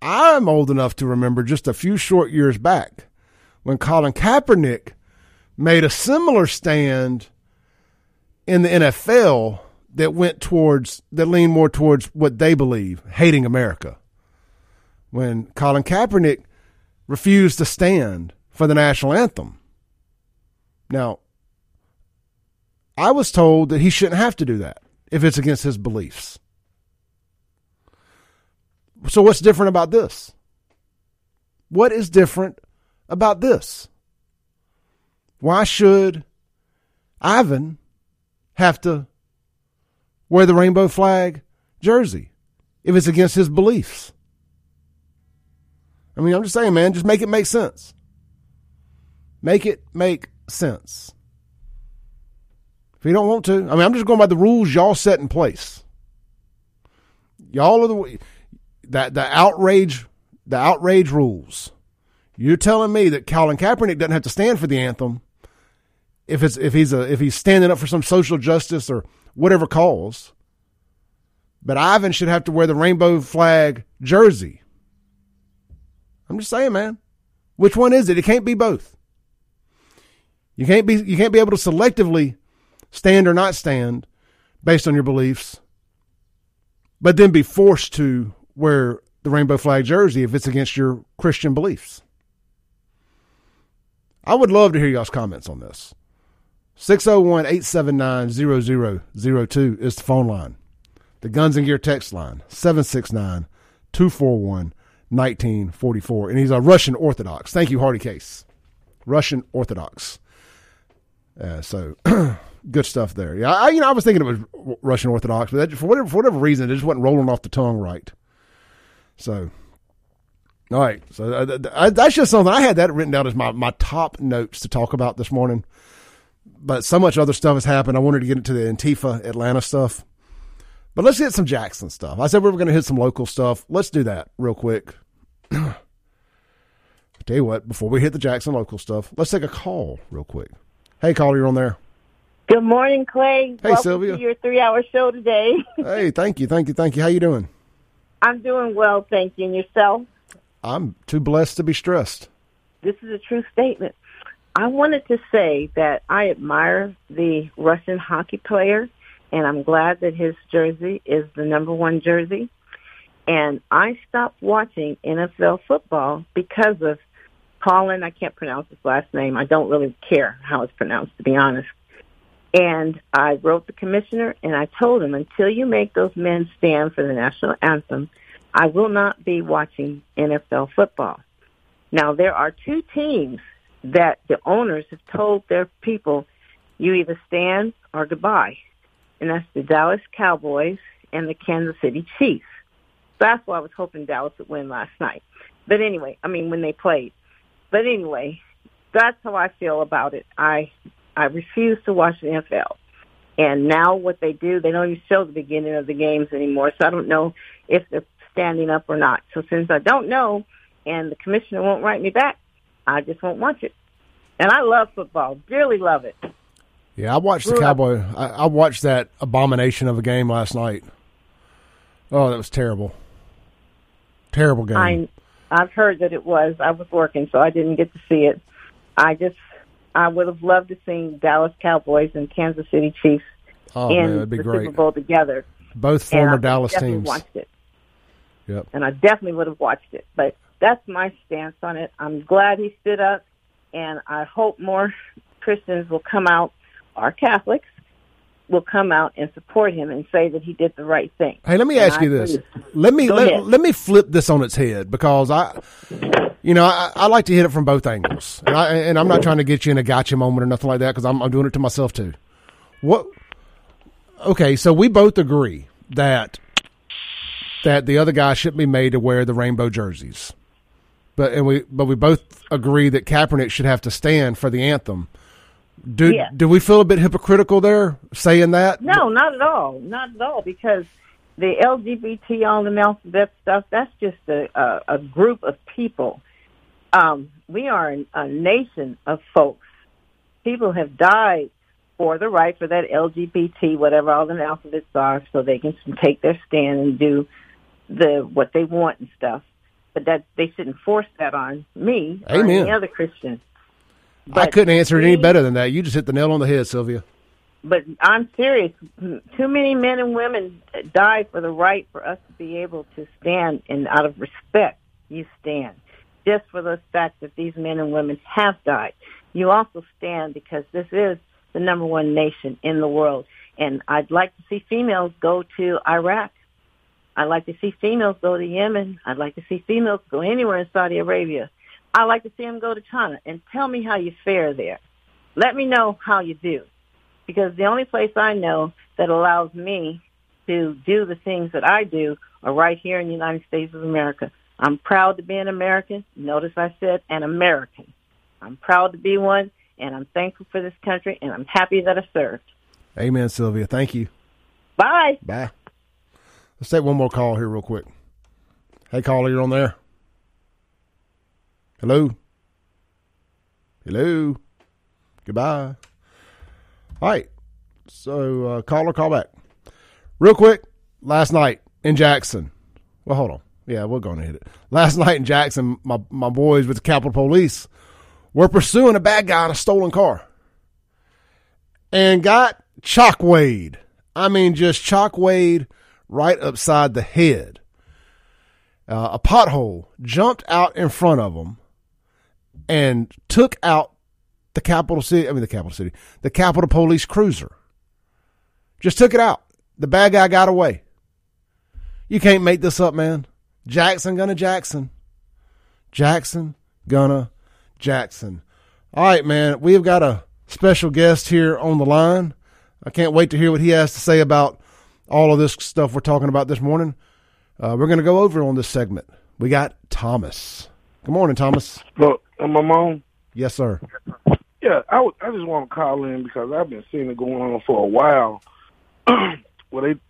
I'm old enough to remember just a few short years back when Colin Kaepernick made a similar stand in the NFL that went towards, that leaned more towards what they believe, hating America. When Colin Kaepernick refused to stand for the national anthem. Now, I was told that he shouldn't have to do that if it's against his beliefs. So, what's different about this? What is different about this? Why should Ivan have to wear the rainbow flag jersey if it's against his beliefs? I mean, I'm just saying, man, just make it make sense. Make it make sense. If you don't want to, I mean, I'm just going by the rules y'all set in place. Y'all are the that the outrage, the outrage rules. You're telling me that Colin Kaepernick doesn't have to stand for the anthem if it's if he's a if he's standing up for some social justice or whatever cause. But Ivan should have to wear the rainbow flag jersey. I'm just saying, man. Which one is it? It can't be both. You can't be you can't be able to selectively stand or not stand based on your beliefs, but then be forced to wear the rainbow flag jersey if it's against your Christian beliefs. I would love to hear y'all's comments on this. 601 879 0002 is the phone line. The Guns and Gear text line 769 241 1944. And he's a Russian Orthodox. Thank you, Hardy Case. Russian Orthodox. Uh, so <clears throat> good stuff there. Yeah, I, you know, I was thinking it was Russian Orthodox, but that, for whatever for whatever reason, it just wasn't rolling off the tongue right. So, All right. So uh, uh, that's just something I had that written down as my, my top notes to talk about this morning. But so much other stuff has happened. I wanted to get into the Antifa Atlanta stuff. But let's hit some Jackson stuff. I said we were going to hit some local stuff. Let's do that real quick. <clears throat> tell you what, before we hit the Jackson local stuff, let's take a call real quick. Hey, caller, you're on there. Good morning, Clay. Hey, Welcome Sylvia. To your three-hour show today. <laughs> hey, thank you, thank you, thank you. How you doing? I'm doing well, thank you. And yourself? I'm too blessed to be stressed. This is a true statement. I wanted to say that I admire the Russian hockey player, and I'm glad that his jersey is the number one jersey. And I stopped watching NFL football because of Colin. I can't pronounce his last name. I don't really care how it's pronounced, to be honest. And I wrote the commissioner and I told him, until you make those men stand for the national anthem, I will not be watching NFL football. Now, there are two teams that the owners have told their people, you either stand or goodbye. And that's the Dallas Cowboys and the Kansas City Chiefs. That's why I was hoping Dallas would win last night. But anyway, I mean, when they played. But anyway, that's how I feel about it. I I refuse to watch the NFL. And now what they do, they don't even show the beginning of the games anymore. So I don't know if they're standing up or not. So since I don't know and the commissioner won't write me back, I just won't watch it. And I love football, dearly love it. Yeah, I watched the Cowboy. I, I watched that abomination of a game last night. Oh, that was terrible. Terrible game. I I've heard that it was. I was working, so I didn't get to see it. I just I would have loved to see Dallas Cowboys and Kansas City Chiefs oh in man, that'd be the great. Super Bowl together. Both former I Dallas teams. watched it. Yep. and I definitely would have watched it. But that's my stance on it. I'm glad he stood up, and I hope more Christians will come out, our Catholics will come out and support him and say that he did the right thing. Hey, let me And ask I you this. agree. Let me let, let me flip this on its head because I, you know, I, I like to hit it from both angles, and, I, and I'm not trying to get you in a gotcha moment or nothing like that because I'm, I'm doing it to myself too. What? Okay, so we both agree that that the other guy shouldn't be made to wear the rainbow jerseys, but and we but we both agree that Kaepernick should have to stand for the anthem. Do Yeah. do we feel a bit hypocritical there saying that? No, not at all. Not at all, because the LGBT all the alphabet stuff, that's just a, a, a group of people. Um, we are an, a nation of folks. People have died for the right for that LGBT, whatever all the alphabets are, so they can take their stand and do the what they want and stuff. But that they shouldn't force that on me or Amen. any other Christian. I couldn't answer it any better than that. You just hit the nail on the head, Sylvia. but I'm serious. Too many men and women died for the right for us to be able to stand, and out of respect, you stand. Just for the fact that these men and women have died, you also stand because this is the number one nation in the world. And I'd like to see females go to Iraq. I'd like to see females go to Yemen. I'd like to see females go anywhere in Saudi Arabia. I'd like to see them go to China and tell me how you fare there. Let me know how you do because the only place I know that allows me to do the things that I do are right here in the United States of America. I'm proud to be an American. Notice I said an American. I'm proud to be one, and I'm thankful for this country, and I'm happy that I served. Amen, Sylvia. Thank you. Bye. Bye. Let's take one more call here, real quick. Hey, caller, you're on there. Hello. Hello. Goodbye. All right. So, uh, caller, call back. Real quick. Last night in Jackson. Well, hold on. Yeah, we're going to hit it. Last <laughs> night in Jackson, my my boys with the Capitol Police were pursuing a bad guy in a stolen car and got chockwayed. I mean, just chockwayed right upside the head. Uh, a pothole jumped out in front of them and took out the capital city. I mean, the capital city, the Capitol Police cruiser. Just took it out. The bad guy got away. You can't make this up, man. Jackson gonna Jackson. Jackson gonna Jackson. All right, man. We've got a special guest here on the line. I can't wait to hear what he has to say about all of this stuff we're talking about this morning. Uh, we're going to go over on this segment. We got Thomas. Good morning, Thomas. Look, am I on? Yes, sir. Yeah, I, w- I just want to call in because I've been seeing it going on for a while. <clears throat> where they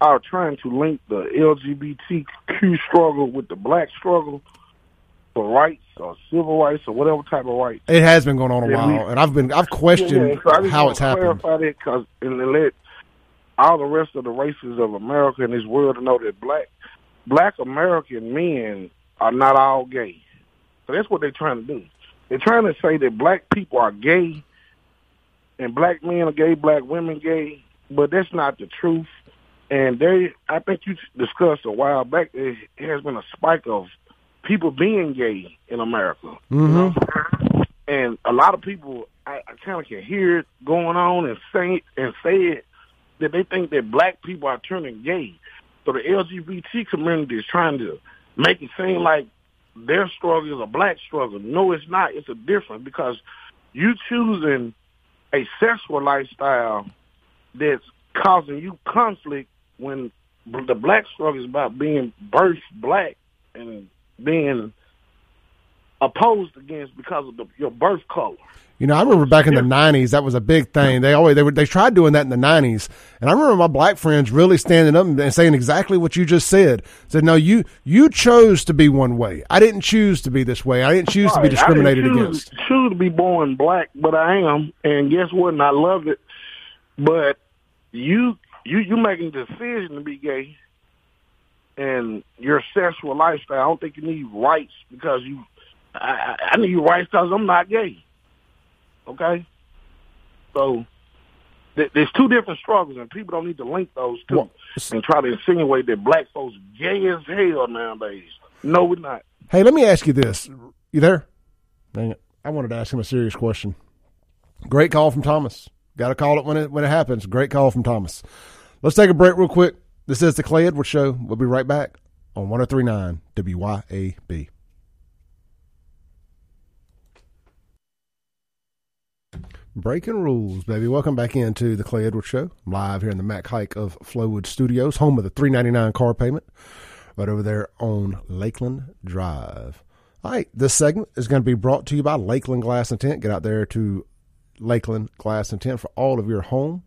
are trying to link the LGBTQ struggle with the black struggle for rights or civil rights or whatever type of rights. It has been going on a Yeah, while, we- and I've been I've questioned Yeah, so how it's to happened. Clarify that because and let all the rest of the races of America and this world to know that black black American men are not all gay. So that's what they're trying to do. They're trying to say that black people are gay and black men are gay, black women gay, but that's not the truth. And they, I think you discussed a while back, there has been a spike of people being gay in America. You mm-hmm. know? And a lot of people, I, I kind of can hear it going on and say it and say it that they think that black people are turning gay. So the LGBT community is trying to make it seem like their struggle is a black struggle. No, it's not. It's a difference because you choosing a sexual lifestyle that's causing you conflict when the black struggle is about being birthed black and being opposed against because of the, your birth color. You know, I remember back in the '90s that was a big thing. They always they were they tried doing that in the '90s, and I remember my black friends really standing up and saying exactly what you just said. Said, "No, you you chose to be one way. I didn't choose to be this way. I didn't choose to be discriminated I didn't against." choose, Choose to be born black, but I am, and guess what? And I love it. But you you you making a decision to be gay, and your sexual lifestyle. I don't think you need rights because you. I, I I need rights because I'm not gay. Okay, so. th- There's two different struggles, and people don't need to link those two Well, and try to insinuate that black folks gay as hell nowadays. No, we're not. Hey, let me ask you this. You there? Dang it. I wanted to ask him a serious question. Great call from Thomas. Got to call it when it when it happens. Great call from Thomas. Let's take a break real quick. This is the Clay Edwards Show. We'll be right back on 1039 WYAB. Breaking rules, baby. Welcome back into the Clay Edwards Show. I'm live here in the Mac Haik of Flowood Studios, home of the 399 car payment, right over there on Lakeland Drive. All right, this segment is going to be brought to you by Lakeland Glass and Tint. Get out there to Lakeland Glass and Tint for all of your home,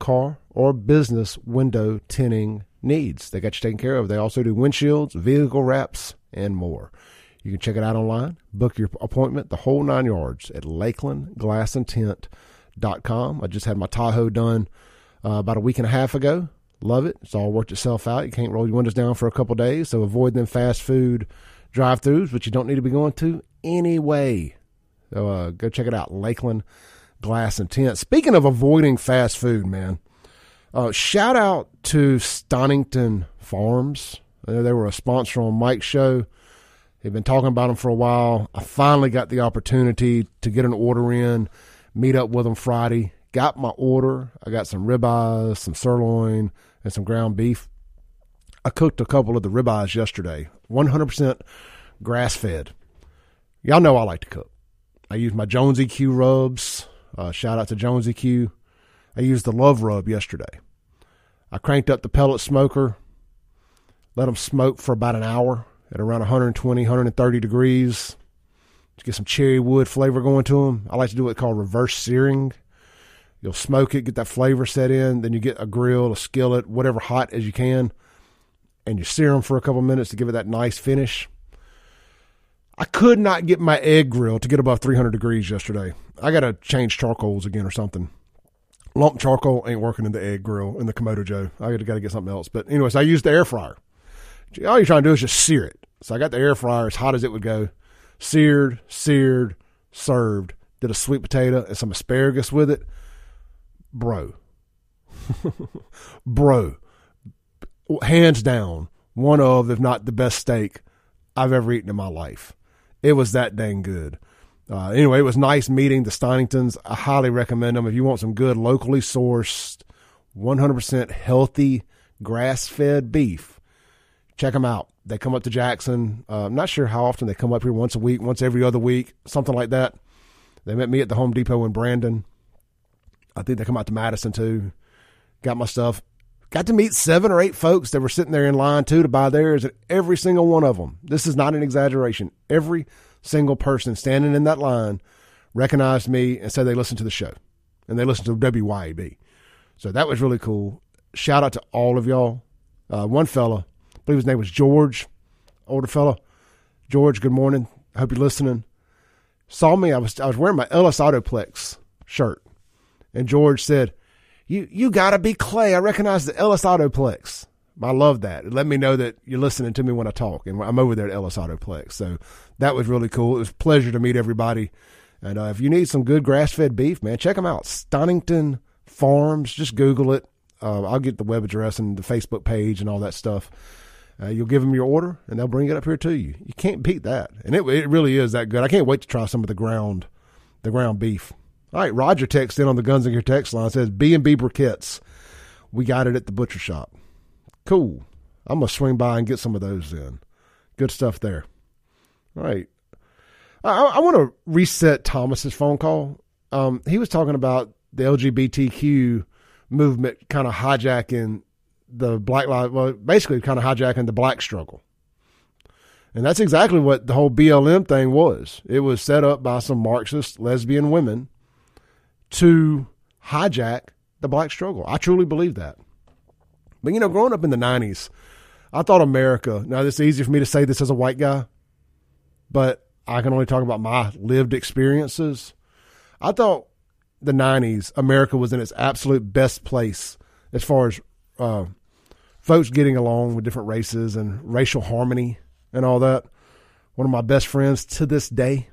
car, or business window tinting needs. They got you taken care of. They also do windshields, vehicle wraps, and more. You can check it out online, book your appointment, the whole nine yards at lakelandglassandtint.com. I just had my Tahoe done uh, about a week and a half ago. Love it. It's all worked itself out. You can't roll your windows down for a couple days, so avoid them fast food drive-throughs, which you don't need to be going to anyway. So uh, go check it out, Lakeland Glass and Tint. Speaking of avoiding fast food, man, uh, shout out to Stonington Farms. Know they were a sponsor on Mike's show. They've been talking about them for a while. I finally got the opportunity to get an order in, meet up with them Friday. Got my order. I got some ribeyes, some sirloin, and some ground beef. I cooked a couple of the ribeyes yesterday, 100% grass fed. Y'all know I like to cook. I use my Jones EQ rubs. Uh, shout out to Jones EQ. I used the Love Rub yesterday. I cranked up the pellet smoker, let them smoke for about an hour at around 120, 130 degrees to get some cherry wood flavor going to them. I like to do what's called reverse searing. You'll smoke it, get that flavor set in, then you get a grill, a skillet, whatever hot as you can, and you sear them for a couple minutes to give it that nice finish. I could not get my egg grill to get above 300 degrees yesterday. I got to change charcoals again or something. Lump charcoal ain't working in the egg grill in the Kamado Joe. I got to get something else. But anyways, I used the air fryer. All you're trying to do is just sear it. So I got the air fryer as hot as it would go. Seared, seared, served. Did a sweet potato and some asparagus with it. Bro. <laughs> Bro. Hands down, one of, if not the best steak I've ever eaten in my life. It was that dang good. Uh, anyway, it was nice meeting the Stoningtons. I highly recommend them if you want some good locally sourced, 100% healthy, grass fed beef. Check them out. They come up to Jackson. Uh, I'm not sure how often they come up here once a week, once every other week, something like that. They met me at the Home Depot in Brandon. I think they come out to Madison too. Got my stuff. got to meet seven or eight folks that were sitting there in line too to buy theirs, and every single one of them, this is not an exaggeration, every single person standing in that line recognized me and said they listened to the show and they listened to WYAB. So that was really cool. Shout out to all of y'all. Uh, one fella, believe his name was George, older fellow. George, good morning. I hope you're listening. Saw me. I was I was wearing my Ellis Autoplex shirt, and George said, "You you gotta be Clay. I recognize the Ellis Autoplex." I love that. Let me know that you're listening to me when I talk, and I'm over there at Ellis Autoplex. So that was really cool. It was a pleasure to meet everybody. And uh, if you need some good grass fed beef, man, check them out. Stonington Farms. Just Google it. Uh, I'll get the web address and the Facebook page and all that stuff. Uh, you'll give them your order, and they'll bring it up here to you. You can't beat that, and it it really is that good. I can't wait to try some of the ground, the ground beef. All right, Roger texts in on the Guns and Gear text line says B and B briquettes. We got it at the butcher shop. Cool. I'm gonna swing by and get some of those in. Good stuff there. All right. I, I want to reset Thomas's phone call. Um, he was talking about the LGBTQ movement kind of hijacking the Black Lives, well, basically kind of hijacking the black struggle. And that's exactly what the whole BLM thing was. It was set up by some Marxist lesbian women to hijack the black struggle. I truly believe that. But, you know, growing up in the 90s, I thought America, now it's easy for me to say this as a white guy, but I can only talk about my lived experiences. I thought the 90s, America was in its absolute best place as far as uh, folks getting along with different races and racial harmony and all that. One of my best friends to this day,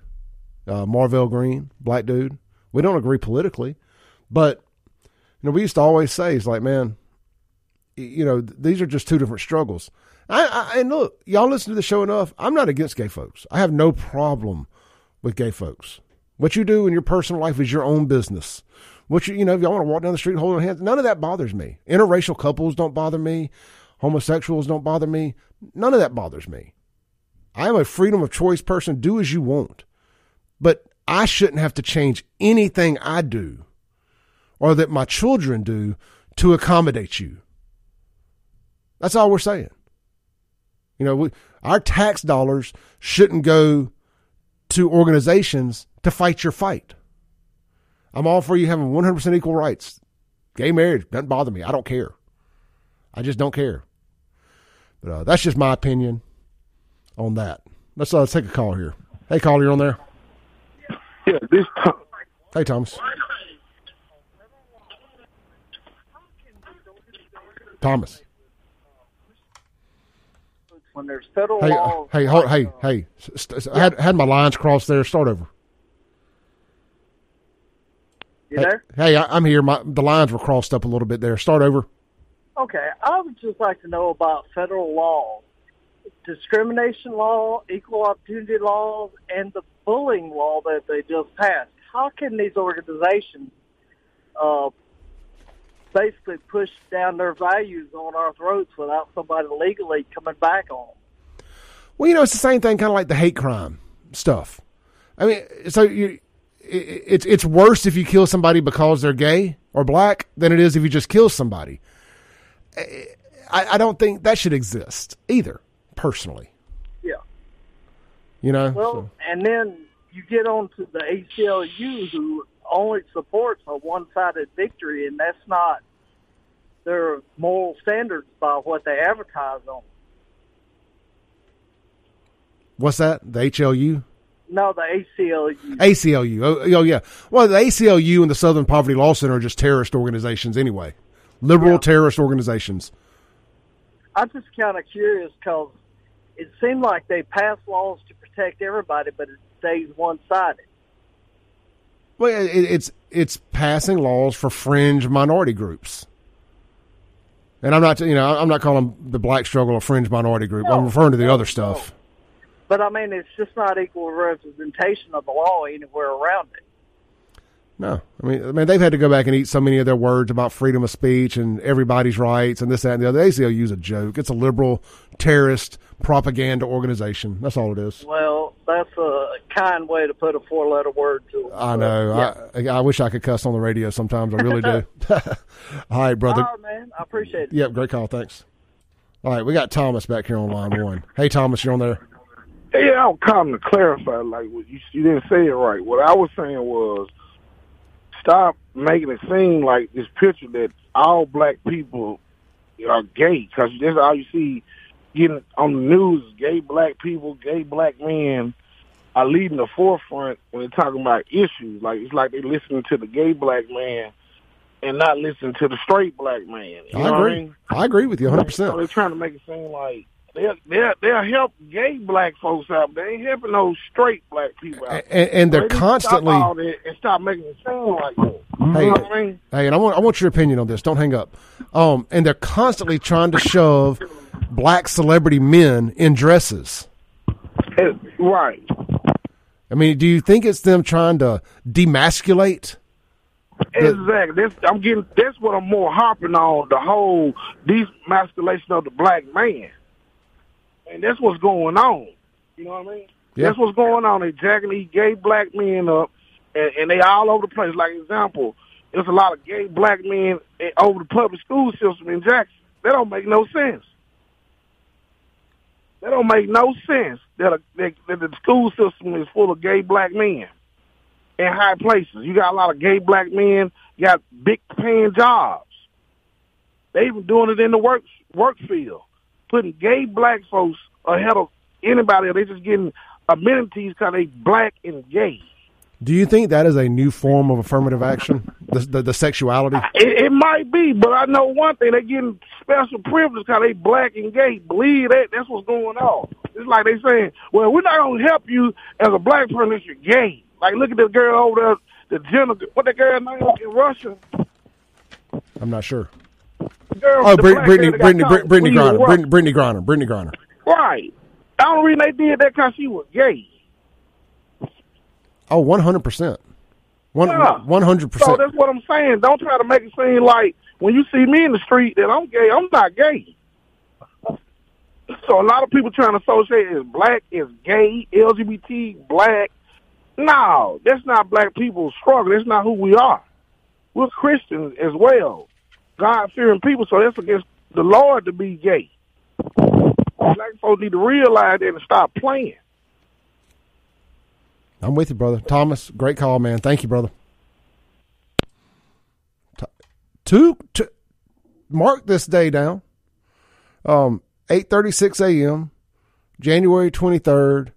uh, Marvell Green, black dude. We don't agree politically, but you know we used to always say, "It's like, man, you know, these are just two different struggles." I, I, and look, y'all listen to the show enough. I'm not against gay folks. I have no problem with gay folks. What you do in your personal life is your own business. What you, you know, if y'all want to walk down the street holding hands, none of that bothers me. Interracial couples don't bother me. Homosexuals don't bother me. None of that bothers me. I am a freedom of choice person. Do as you want. But I shouldn't have to change anything I do or that my children do to accommodate you. That's all we're saying. You know, we, our tax dollars shouldn't go to organizations to fight your fight. I'm all for you having 100% equal rights. Gay marriage doesn't bother me. I don't care. I just don't care. But uh, that's just my opinion on that. Let's, uh, let's take a call here. Hey, caller, you're on there? Yeah, this. Hey, Thomas. Thomas. When there's federal Hey, uh, laws, hey, hold, like, hey, uh, hey. St- st- I had, had my lines crossed there. Start over. You Hey, there? hey, I, I'm here. My the lines were crossed up a little bit there. Start over. Okay, I would just like to know about federal law, discrimination law, equal opportunity laws, and the bullying law that they just passed. How can these organizations uh, basically push down their values on our throats without somebody legally coming back on them? Well, you know, it's the same thing, kind of like the hate crime stuff. I mean, so you, it's it's worse if you kill somebody because they're gay or black than it is if you just kill somebody. I, I don't think that should exist either, personally. Yeah. You know, Well, So- and then you get on to the ACLU, who only supports a one-sided victory, and that's not their moral standards by what they advertise on. what's that? The HLU, No, the ACLU. ACLU. Oh, oh, yeah. Well, the ACLU and the Southern Poverty Law Center are just terrorist organizations anyway, liberal Yeah. terrorist organizations. I'm just kind of curious because it seemed like they pass laws to protect everybody, but it stays one-sided. Well, it, it's it's passing laws for fringe minority groups, and I'm not you know I'm not calling the black struggle a fringe minority group. I'm referring to the no, other stuff. But I mean, it's just not equal representation of the law anywhere around it. No, I mean I mean they've had to go back and eat so many of their words about freedom of speech and everybody's rights and this that and the other. The ACLU is a joke. It's a liberal terrorist propaganda organization. That's all it is. Well, that's a kind way to put a four-letter word to it. I know. Yeah. I I wish I could cuss on the radio sometimes. I really do. <laughs> <laughs> All right, brother. All right, man. I appreciate it. Yep, great call. Thanks. All right, we got Thomas back here on line one. Hey, Thomas, you're on there. Yeah, I'm calling to clarify. Like what you, you didn't say it right. What I was saying was, stop making it seem like this picture that all black people are gay because that's all you see getting on the news. Gay black people, gay black men are leading the forefront when they're talking about issues. Like it's like they're listening to the gay black man and not listening to the straight black man. You I know what agree. I mean? I agree with you 100. So percent they're trying to make it seem like they'll they'll they'll help gay black folks out. They ain't helping those straight black people out. And, and they're they constantly. stop and stop making it seem like that. Hey, you know what I mean? Hey, and I want I want your opinion on this. Don't hang up. Um, and they're constantly trying to shove black celebrity men in dresses. It- right. I mean, do you think it's them trying to demasculate? Exactly. That's, I'm getting. That's what I'm more harping on. The whole demasculation of the black man, and that's what's going on. You know what I mean? Yeah. That's what's going on. They jacking these gay black men up, and, and they all over the place. Like example, there's a lot of gay black men over the public school system in Jackson. That don't make no sense. That don't make no sense that, a, that, that the school system is full of gay black men in high places. You got a lot of gay black men, got big paying jobs. They even doing it in the work work field, putting gay black folks ahead of anybody. They're just getting amenities because they black and gay. Do you think that is a new form of affirmative action? The the, the sexuality. It, it might be, but I know one thing: they're getting special privilege because they black and gay. Believe that? That's what's going on. It's like they saying, "Well, we're not going to help you as a black person if you're gay." Like, look at the girl over there, the Jenna. What the girl name in Russia? I'm not sure. Girl, Oh, Brit- Brittany, Brittany, Brittany leaving Griner, Brittany, Brittany Griner, Brittany Griner. Right. The only reason they did that because she was gay. Oh, 100 percent. One Yeah. one hundred So that's what I'm saying. Don't try to make it seem like when you see me in the street that I'm gay. I'm not gay. So a lot of people trying to associate as black as gay, LGBT, black. No, that's not black people's struggle. That's not who we are. We're Christians as well, God fearing people. So that's against the Lord to be gay. Black folks need to realize that and stop playing. I'm with you, brother. Thomas, great call, man. Thank you, brother. Two, two mark this day down. Um, 8:36 a.m., January 23rd,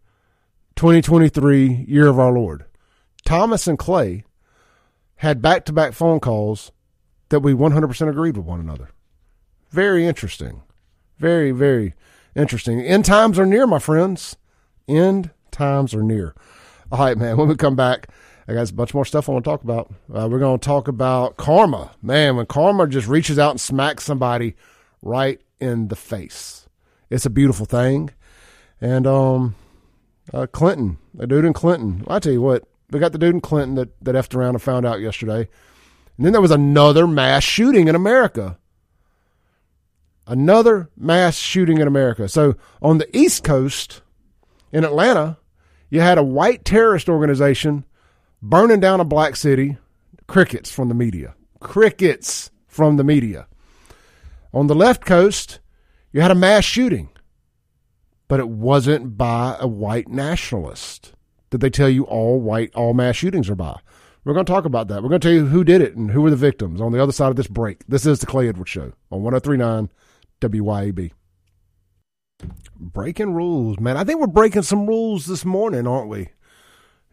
2023, year of our Lord. Thomas and Clay had back-to-back phone calls that we 100% agreed with one another. Very interesting. Very, very interesting. End times are near, my friends. End times are near. All right, man. <laughs> When we come back, I got a bunch more stuff I want to talk about. Uh, we're going to talk about karma. Man, when karma just reaches out and smacks somebody right in the face, it's a beautiful thing. And um, uh, Clinton, a dude in Clinton. I tell you what, we got the dude in Clinton that that effed around and found out yesterday. And then there was another mass shooting in America. Another mass shooting in America. So on the East Coast in Atlanta, you had a white terrorist organization burning down a black city. Crickets from the media. Crickets from the media. On the left coast, you had a mass shooting, but it wasn't by a white nationalist. Did they tell you all white, all mass shootings are by? We're going to talk about that. We're going to tell you who did it and who were the victims on the other side of this break. This is the Clay Edwards Show on 1039 WYAB. Breaking rules, man. I think we're breaking some rules this morning, aren't we?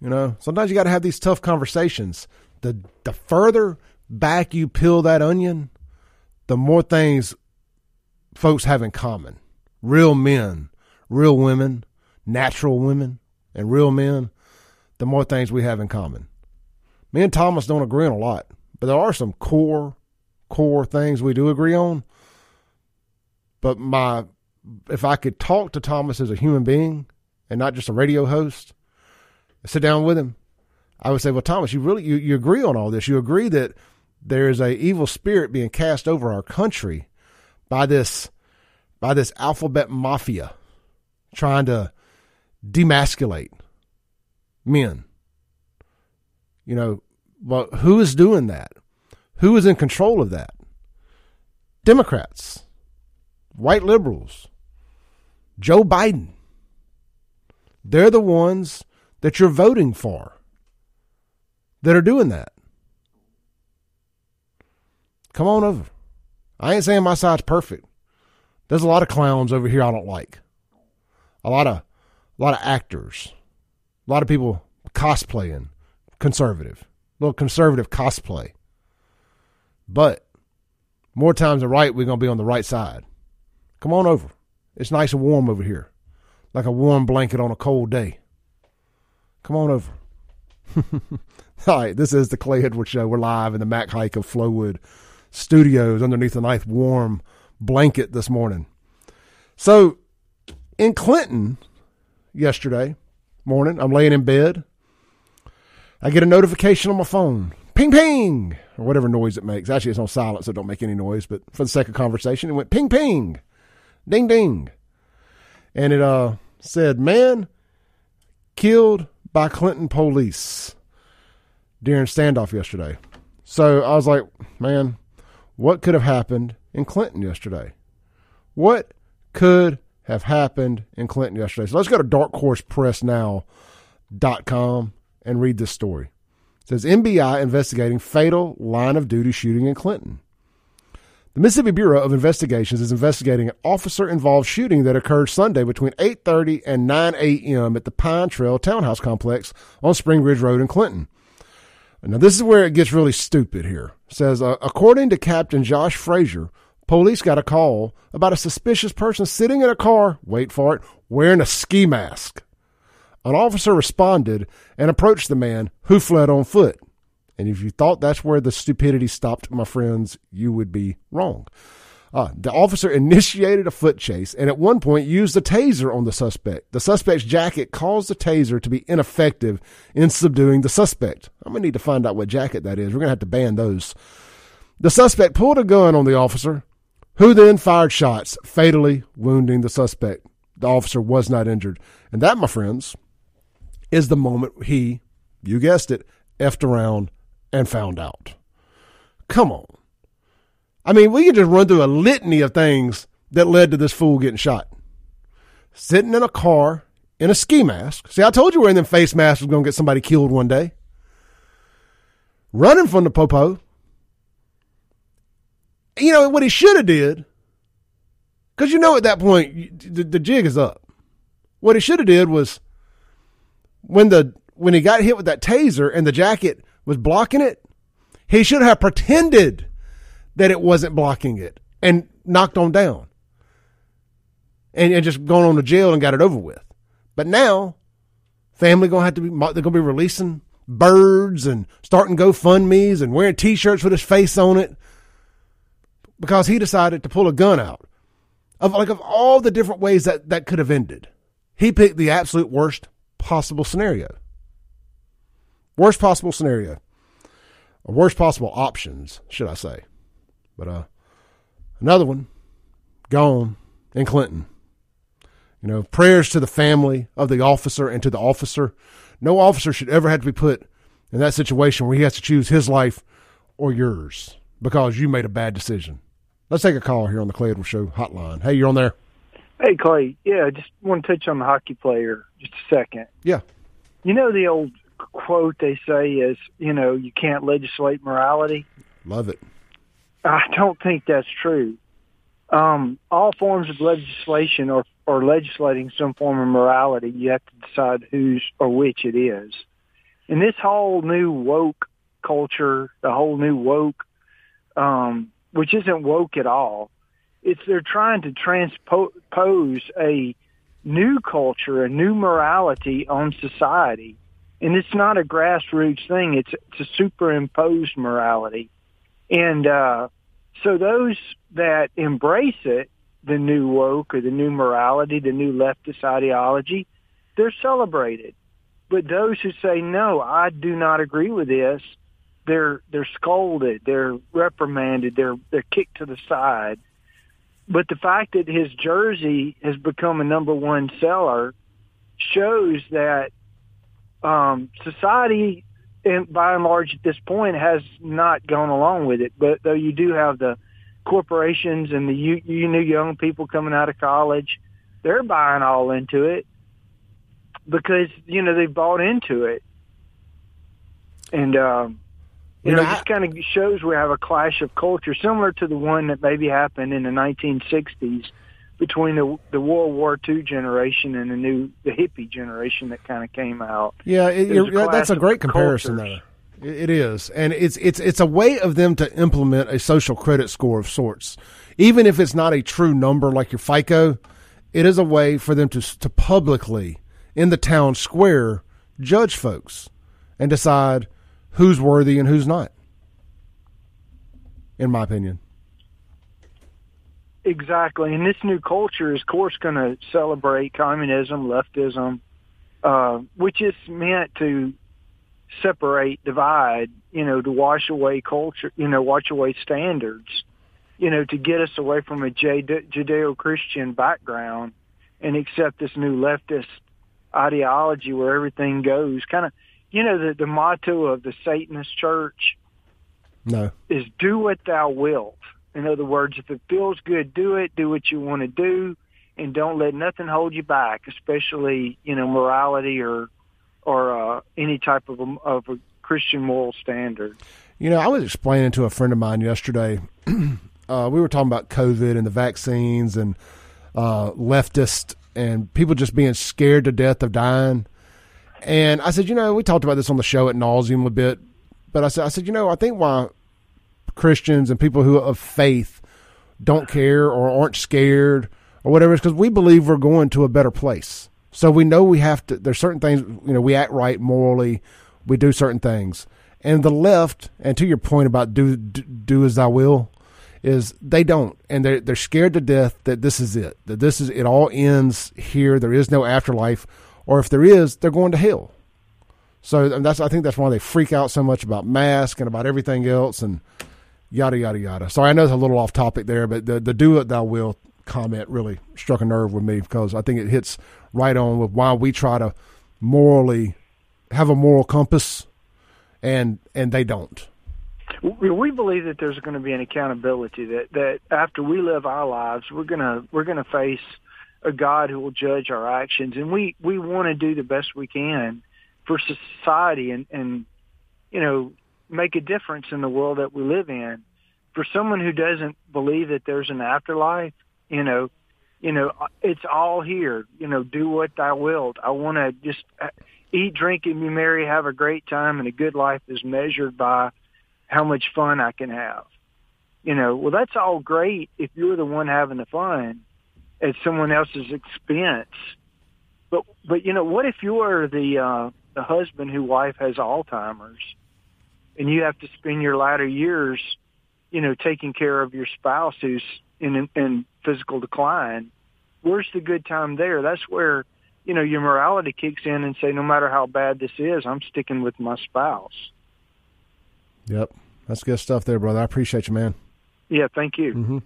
You know, sometimes you got to have these tough conversations. The the further back you peel that onion, the more things folks have in common. Real men, real women, natural women, and real men, the more things we have in common. Me and Thomas don't agree on a lot, but there are some core, core things we do agree on. But my, if I could talk to Thomas as a human being and not just a radio host, sit down with him, I would say, well, Thomas, you really, you, you agree on all this. You agree that there is a evil spirit being cast over our country by this, by this alphabet mafia trying to demasculate men. You know, but who is doing that? Who is in control of that? Democrats, white liberals, Joe Biden. They're the ones that you're voting for that are doing that. Come on over. I ain't saying my side's perfect. There's a lot of clowns over here I don't like. A lot of a lot of actors. A lot of people cosplaying conservative. Little conservative cosplay. But more times than right, we're going to be on the right side. Come on over. It's nice and warm over here, like a warm blanket on a cold day. Come on over. <laughs> All right, this is the Clay Edwards Show. We're live in the Mac Haik of Flowood Studios underneath a nice warm blanket this morning. So, in Clinton yesterday morning, I'm laying in bed. I get a notification on my phone. Ping, ping, or whatever noise it makes. Actually, it's on silent, so don't make any noise. But for the sake of conversation, it went ping, ping, ding, ding. And it uh, said, man killed by Clinton police during standoff yesterday. So I was like, man, what could have happened in Clinton yesterday? What could have happened in Clinton yesterday? So let's go to darkhorsepressnow.com and read this story. It says MBI investigating fatal line of duty shooting in Clinton. The Mississippi Bureau of Investigations is investigating an officer-involved shooting that occurred Sunday between 8:30 and 9 a.m. at the Pine Trail Townhouse Complex on Spring Ridge Road in Clinton. Now this is where it gets really stupid here. It says uh, according to Captain Josh Frazier, police got a call about a suspicious person sitting in a car, wait for it, wearing a ski mask. An officer responded and approached the man who fled on foot. And if you thought that's where the stupidity stopped, my friends, you would be wrong. Uh, the officer <laughs> initiated a foot chase and at one point used a taser on the suspect. The suspect's jacket caused the taser to be ineffective in subduing the suspect. I'm going to need to find out what jacket that is. We're going to have to ban those. The suspect pulled a gun on the officer, who then fired shots, fatally wounding the suspect. The officer was not injured. And that, my friends, is the moment he, you guessed it, effed around and found out. Come on. I mean, we can just run through a litany of things that led to this fool getting shot. Sitting in a car in a ski mask. See, I told you wearing them face masks was going to get somebody killed one day. Running from the popo. You know what he should have did, because you know at that point the, the jig is up. What he should have did was when the when he got hit with that taser and the jacket was blocking it, he should have pretended that it wasn't blocking it and knocked on down and, and just gone on to jail and got it over with. But now, family gonna have to be they're gonna be releasing birds and starting GoFundmes and wearing T-shirts with his face on it because he decided to pull a gun out. Of like of all the different ways that that could have ended, he picked the absolute worst possible scenario. Worst possible scenario. Or worst possible options, should I say. But uh, another one gone in Clinton. You know, prayers to the family of the officer and to the officer. No officer should ever have to be put in that situation where he has to choose his life or yours because you made a bad decision. Let's take a call here on the Clay Edwards Show hotline. Hey, you're on there. Hey, Clay. Yeah, I just want to touch on the hockey player just a second. Yeah. You know the old quote they say is, you know, you can't legislate morality. Love it. I don't think that's true. Um, all forms of legislation or, or legislating some form of morality, you have to decide whose or which it is. And this whole new woke culture, the whole new woke, um, which isn't woke at all, it's they're trying to transpose a new culture, a new morality on society. And it's not a grassroots thing. It's, it's a superimposed morality. And uh, so those that embrace it, the new woke or the new morality, the new leftist ideology, they're celebrated. But those who say no, I do not agree with this, they're they're scolded, they're reprimanded, they're they're kicked to the side. But the fact that his jersey has become a number one seller shows that um, society, and by and large, at this point, has not gone along with it. But though you do have the corporations and the you, you new young people coming out of college, they're buying all into it because you know they've bought into it, and um, you, know, it just kind of shows we have a clash of culture similar to the one that maybe happened in the 1960s between the the World War II generation and the new the hippie generation that kind of came out. Yeah, it, a that's a great comparison, cultures. though. It it is, and it's it's it's a way of them to implement a social credit score of sorts, even if it's not a true number like your FICO. It is a way for them to to publicly in the town square judge folks and decide who's worthy and who's not. In my opinion, Exactly, and this new culture is, of course, going to celebrate communism, leftism, uh, which is meant to separate, divide, you know, to wash away culture, you know, wash away standards, you know, to get us away from a Judeo-Christian background and accept this new leftist ideology where everything goes. Kind of, you know, the, the motto of the Satanist church no. is do what thou wilt. In other words, if it feels good, do it. Do what you want to do, and don't let nothing hold you back, especially you know morality or or uh, any type of a, of a Christian moral standard. You know, I was explaining to a friend of mine yesterday. <clears throat> uh, we were talking about COVID and the vaccines and uh, leftist and people just being scared to death of dying. And I said, you know, we talked about this on the show at nauseum a bit, but I said, I said, you know, I think why Christians and people who are of faith don't care or aren't scared or whatever is because we believe we're going to a better place. So we know we have to. There's certain things you know we act right morally, we do certain things, and the left. And to your point about do do, as thou will, is they don't, and they're they're scared to death that this is it. That this is it all ends here. There is no afterlife, or if there is, they're going to hell. So that's I think that's why they freak out so much about mask and about everything else and yada yada yada. Sorry, I know it's a little off topic there, but the the do it thou will comment really struck a nerve with me because I think it hits right on with why we try to morally have a moral compass and and they don't. We, we believe that there's going to be an accountability that that after we live our lives, we're gonna we're gonna face a God who will judge our actions, and we we want to do the best we can for society and and you know make a difference in the world that we live in. For someone who doesn't believe that there's an afterlife, you know, you know, it's all here. You know, do what thou wilt. I want to just uh, eat, drink, and be merry, have a great time, and a good life is measured by how much fun I can have. You know, well, that's all great if you're the one having the fun at someone else's expense. But but you know, what if you're the uh, the husband whose wife has Alzheimer's, and you have to spend your latter years, you know, taking care of your spouse who's in in physical decline? Where's the good time there? That's where you know your morality kicks in and say, no matter how bad this is, I'm sticking with my spouse. Yep, that's good stuff there, brother. I appreciate you, man. Yeah, thank you. Mm-hmm.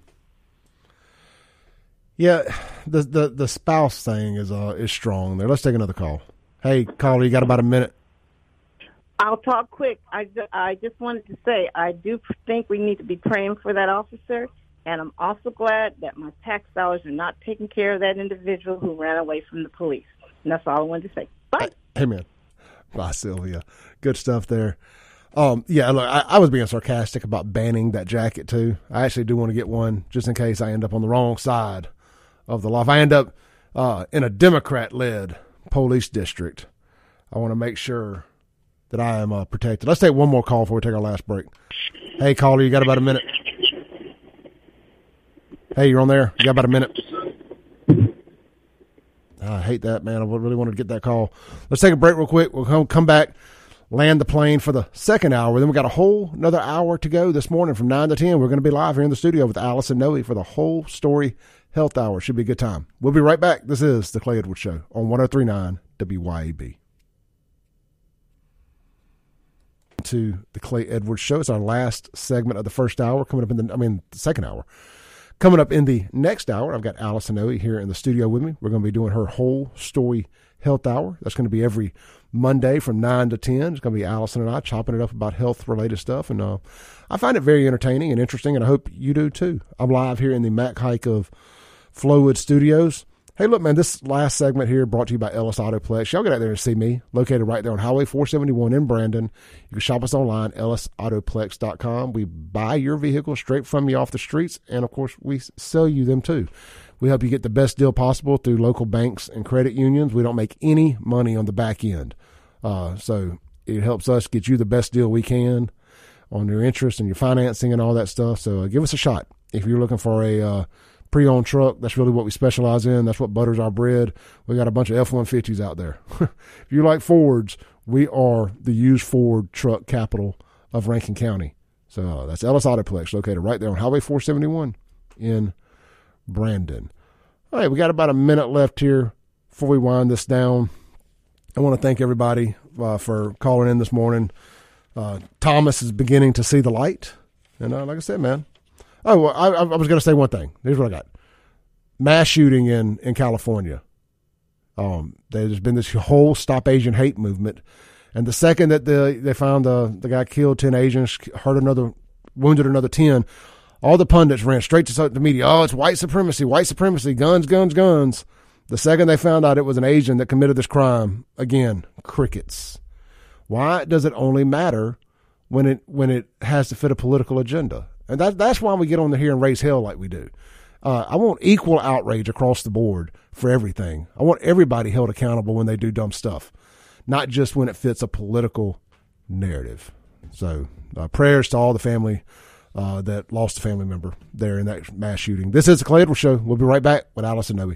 Yeah, the the the spouse thing is uh is strong there. Let's take another call. Hey, caller, you got about a minute. I'll talk quick. I, I just wanted to say I do think we need to be praying for that officer, and I'm also glad that my tax dollars are not taking care of that individual who ran away from the police. And that's all I wanted to say. Bye. Hey, man. Bye, Sylvia. Good stuff there. Um, yeah, look, I, I was being sarcastic about banning that jacket too. I actually do want to get one just in case I end up on the wrong side of the. If I end up uh, in a Democrat-led police district, I want to make sure that I am uh, protected. Let's take one more call before we take our last break. Hey, caller, you got about a minute. Hey, you're on there. You got about a minute. I hate that, man. I really wanted to get that call. Let's take a break real quick. We'll come, back, land the plane for the second hour. Then we got a whole another hour to go this morning from 9 to 10. We're going to be live here in the studio with Allison Noe for the whole story health hour. Should be a good time. We'll be right back. This is the Clay Edwards Show on 1039 WYAB. To the Clay Edwards Show. It's our last segment of the first hour coming up in the, I mean, the second hour Coming up in the next hour, I've got Allison Noe here in the studio with me. We're going to be doing her whole story health hour. That's going to be every Monday from 9 to 10. It's going to be Allison and I chopping it up about health related stuff. And uh, I find it very entertaining and interesting, and I hope you do too. I'm live here in the Mac Haik of Flowood Studios. Hey, look, man, this last segment here brought to you by Ellis Autoplex. Y'all get out there and see me, located right there on Highway 471 in Brandon. You can shop us online, ellisautoplex.com. We buy your vehicle straight from you off the streets, and of course, we sell you them too. We help you get the best deal possible through local banks and credit unions. We don't make any money on the back end. Uh, so it helps us get you the best deal we can on your interest and your financing and all that stuff. So uh, give us a shot if you're looking for a uh, pre-owned truck. That's really what we specialize in. That's what butters our bread. We got a bunch of F-150s out there. <laughs> if you like Fords, we are the used Ford truck capital of Rankin County. So uh, that's Ellis Autoplex, located right there on Highway 471 in Brandon. All right, we got about a minute left here before we wind this down. I want to thank everybody uh, for calling in this morning. Uh, Thomas is beginning to see the light, and uh, like I said, man. Oh, well, I, I was going to say one thing. Here's what I got: mass shooting in in California. Um, there's been this whole Stop Asian Hate movement, and the second that the they found the the guy killed ten Asians, hurt another, wounded another ten, all the pundits ran straight to the media. Oh, it's white supremacy, white supremacy, guns, guns, guns. The second they found out it was an Asian that committed this crime, again, crickets. Why does it only matter when it when it has to fit a political agenda? And that, that's why we get on here and raise hell like we do. Uh, I want equal outrage across the board for everything. I want everybody held accountable when they do dumb stuff, not just when it fits a political narrative. So, uh, prayers to all the family uh, that lost a family member there in that mass shooting. This is the Clay Edwards Show. We'll be right back with Allison Noe.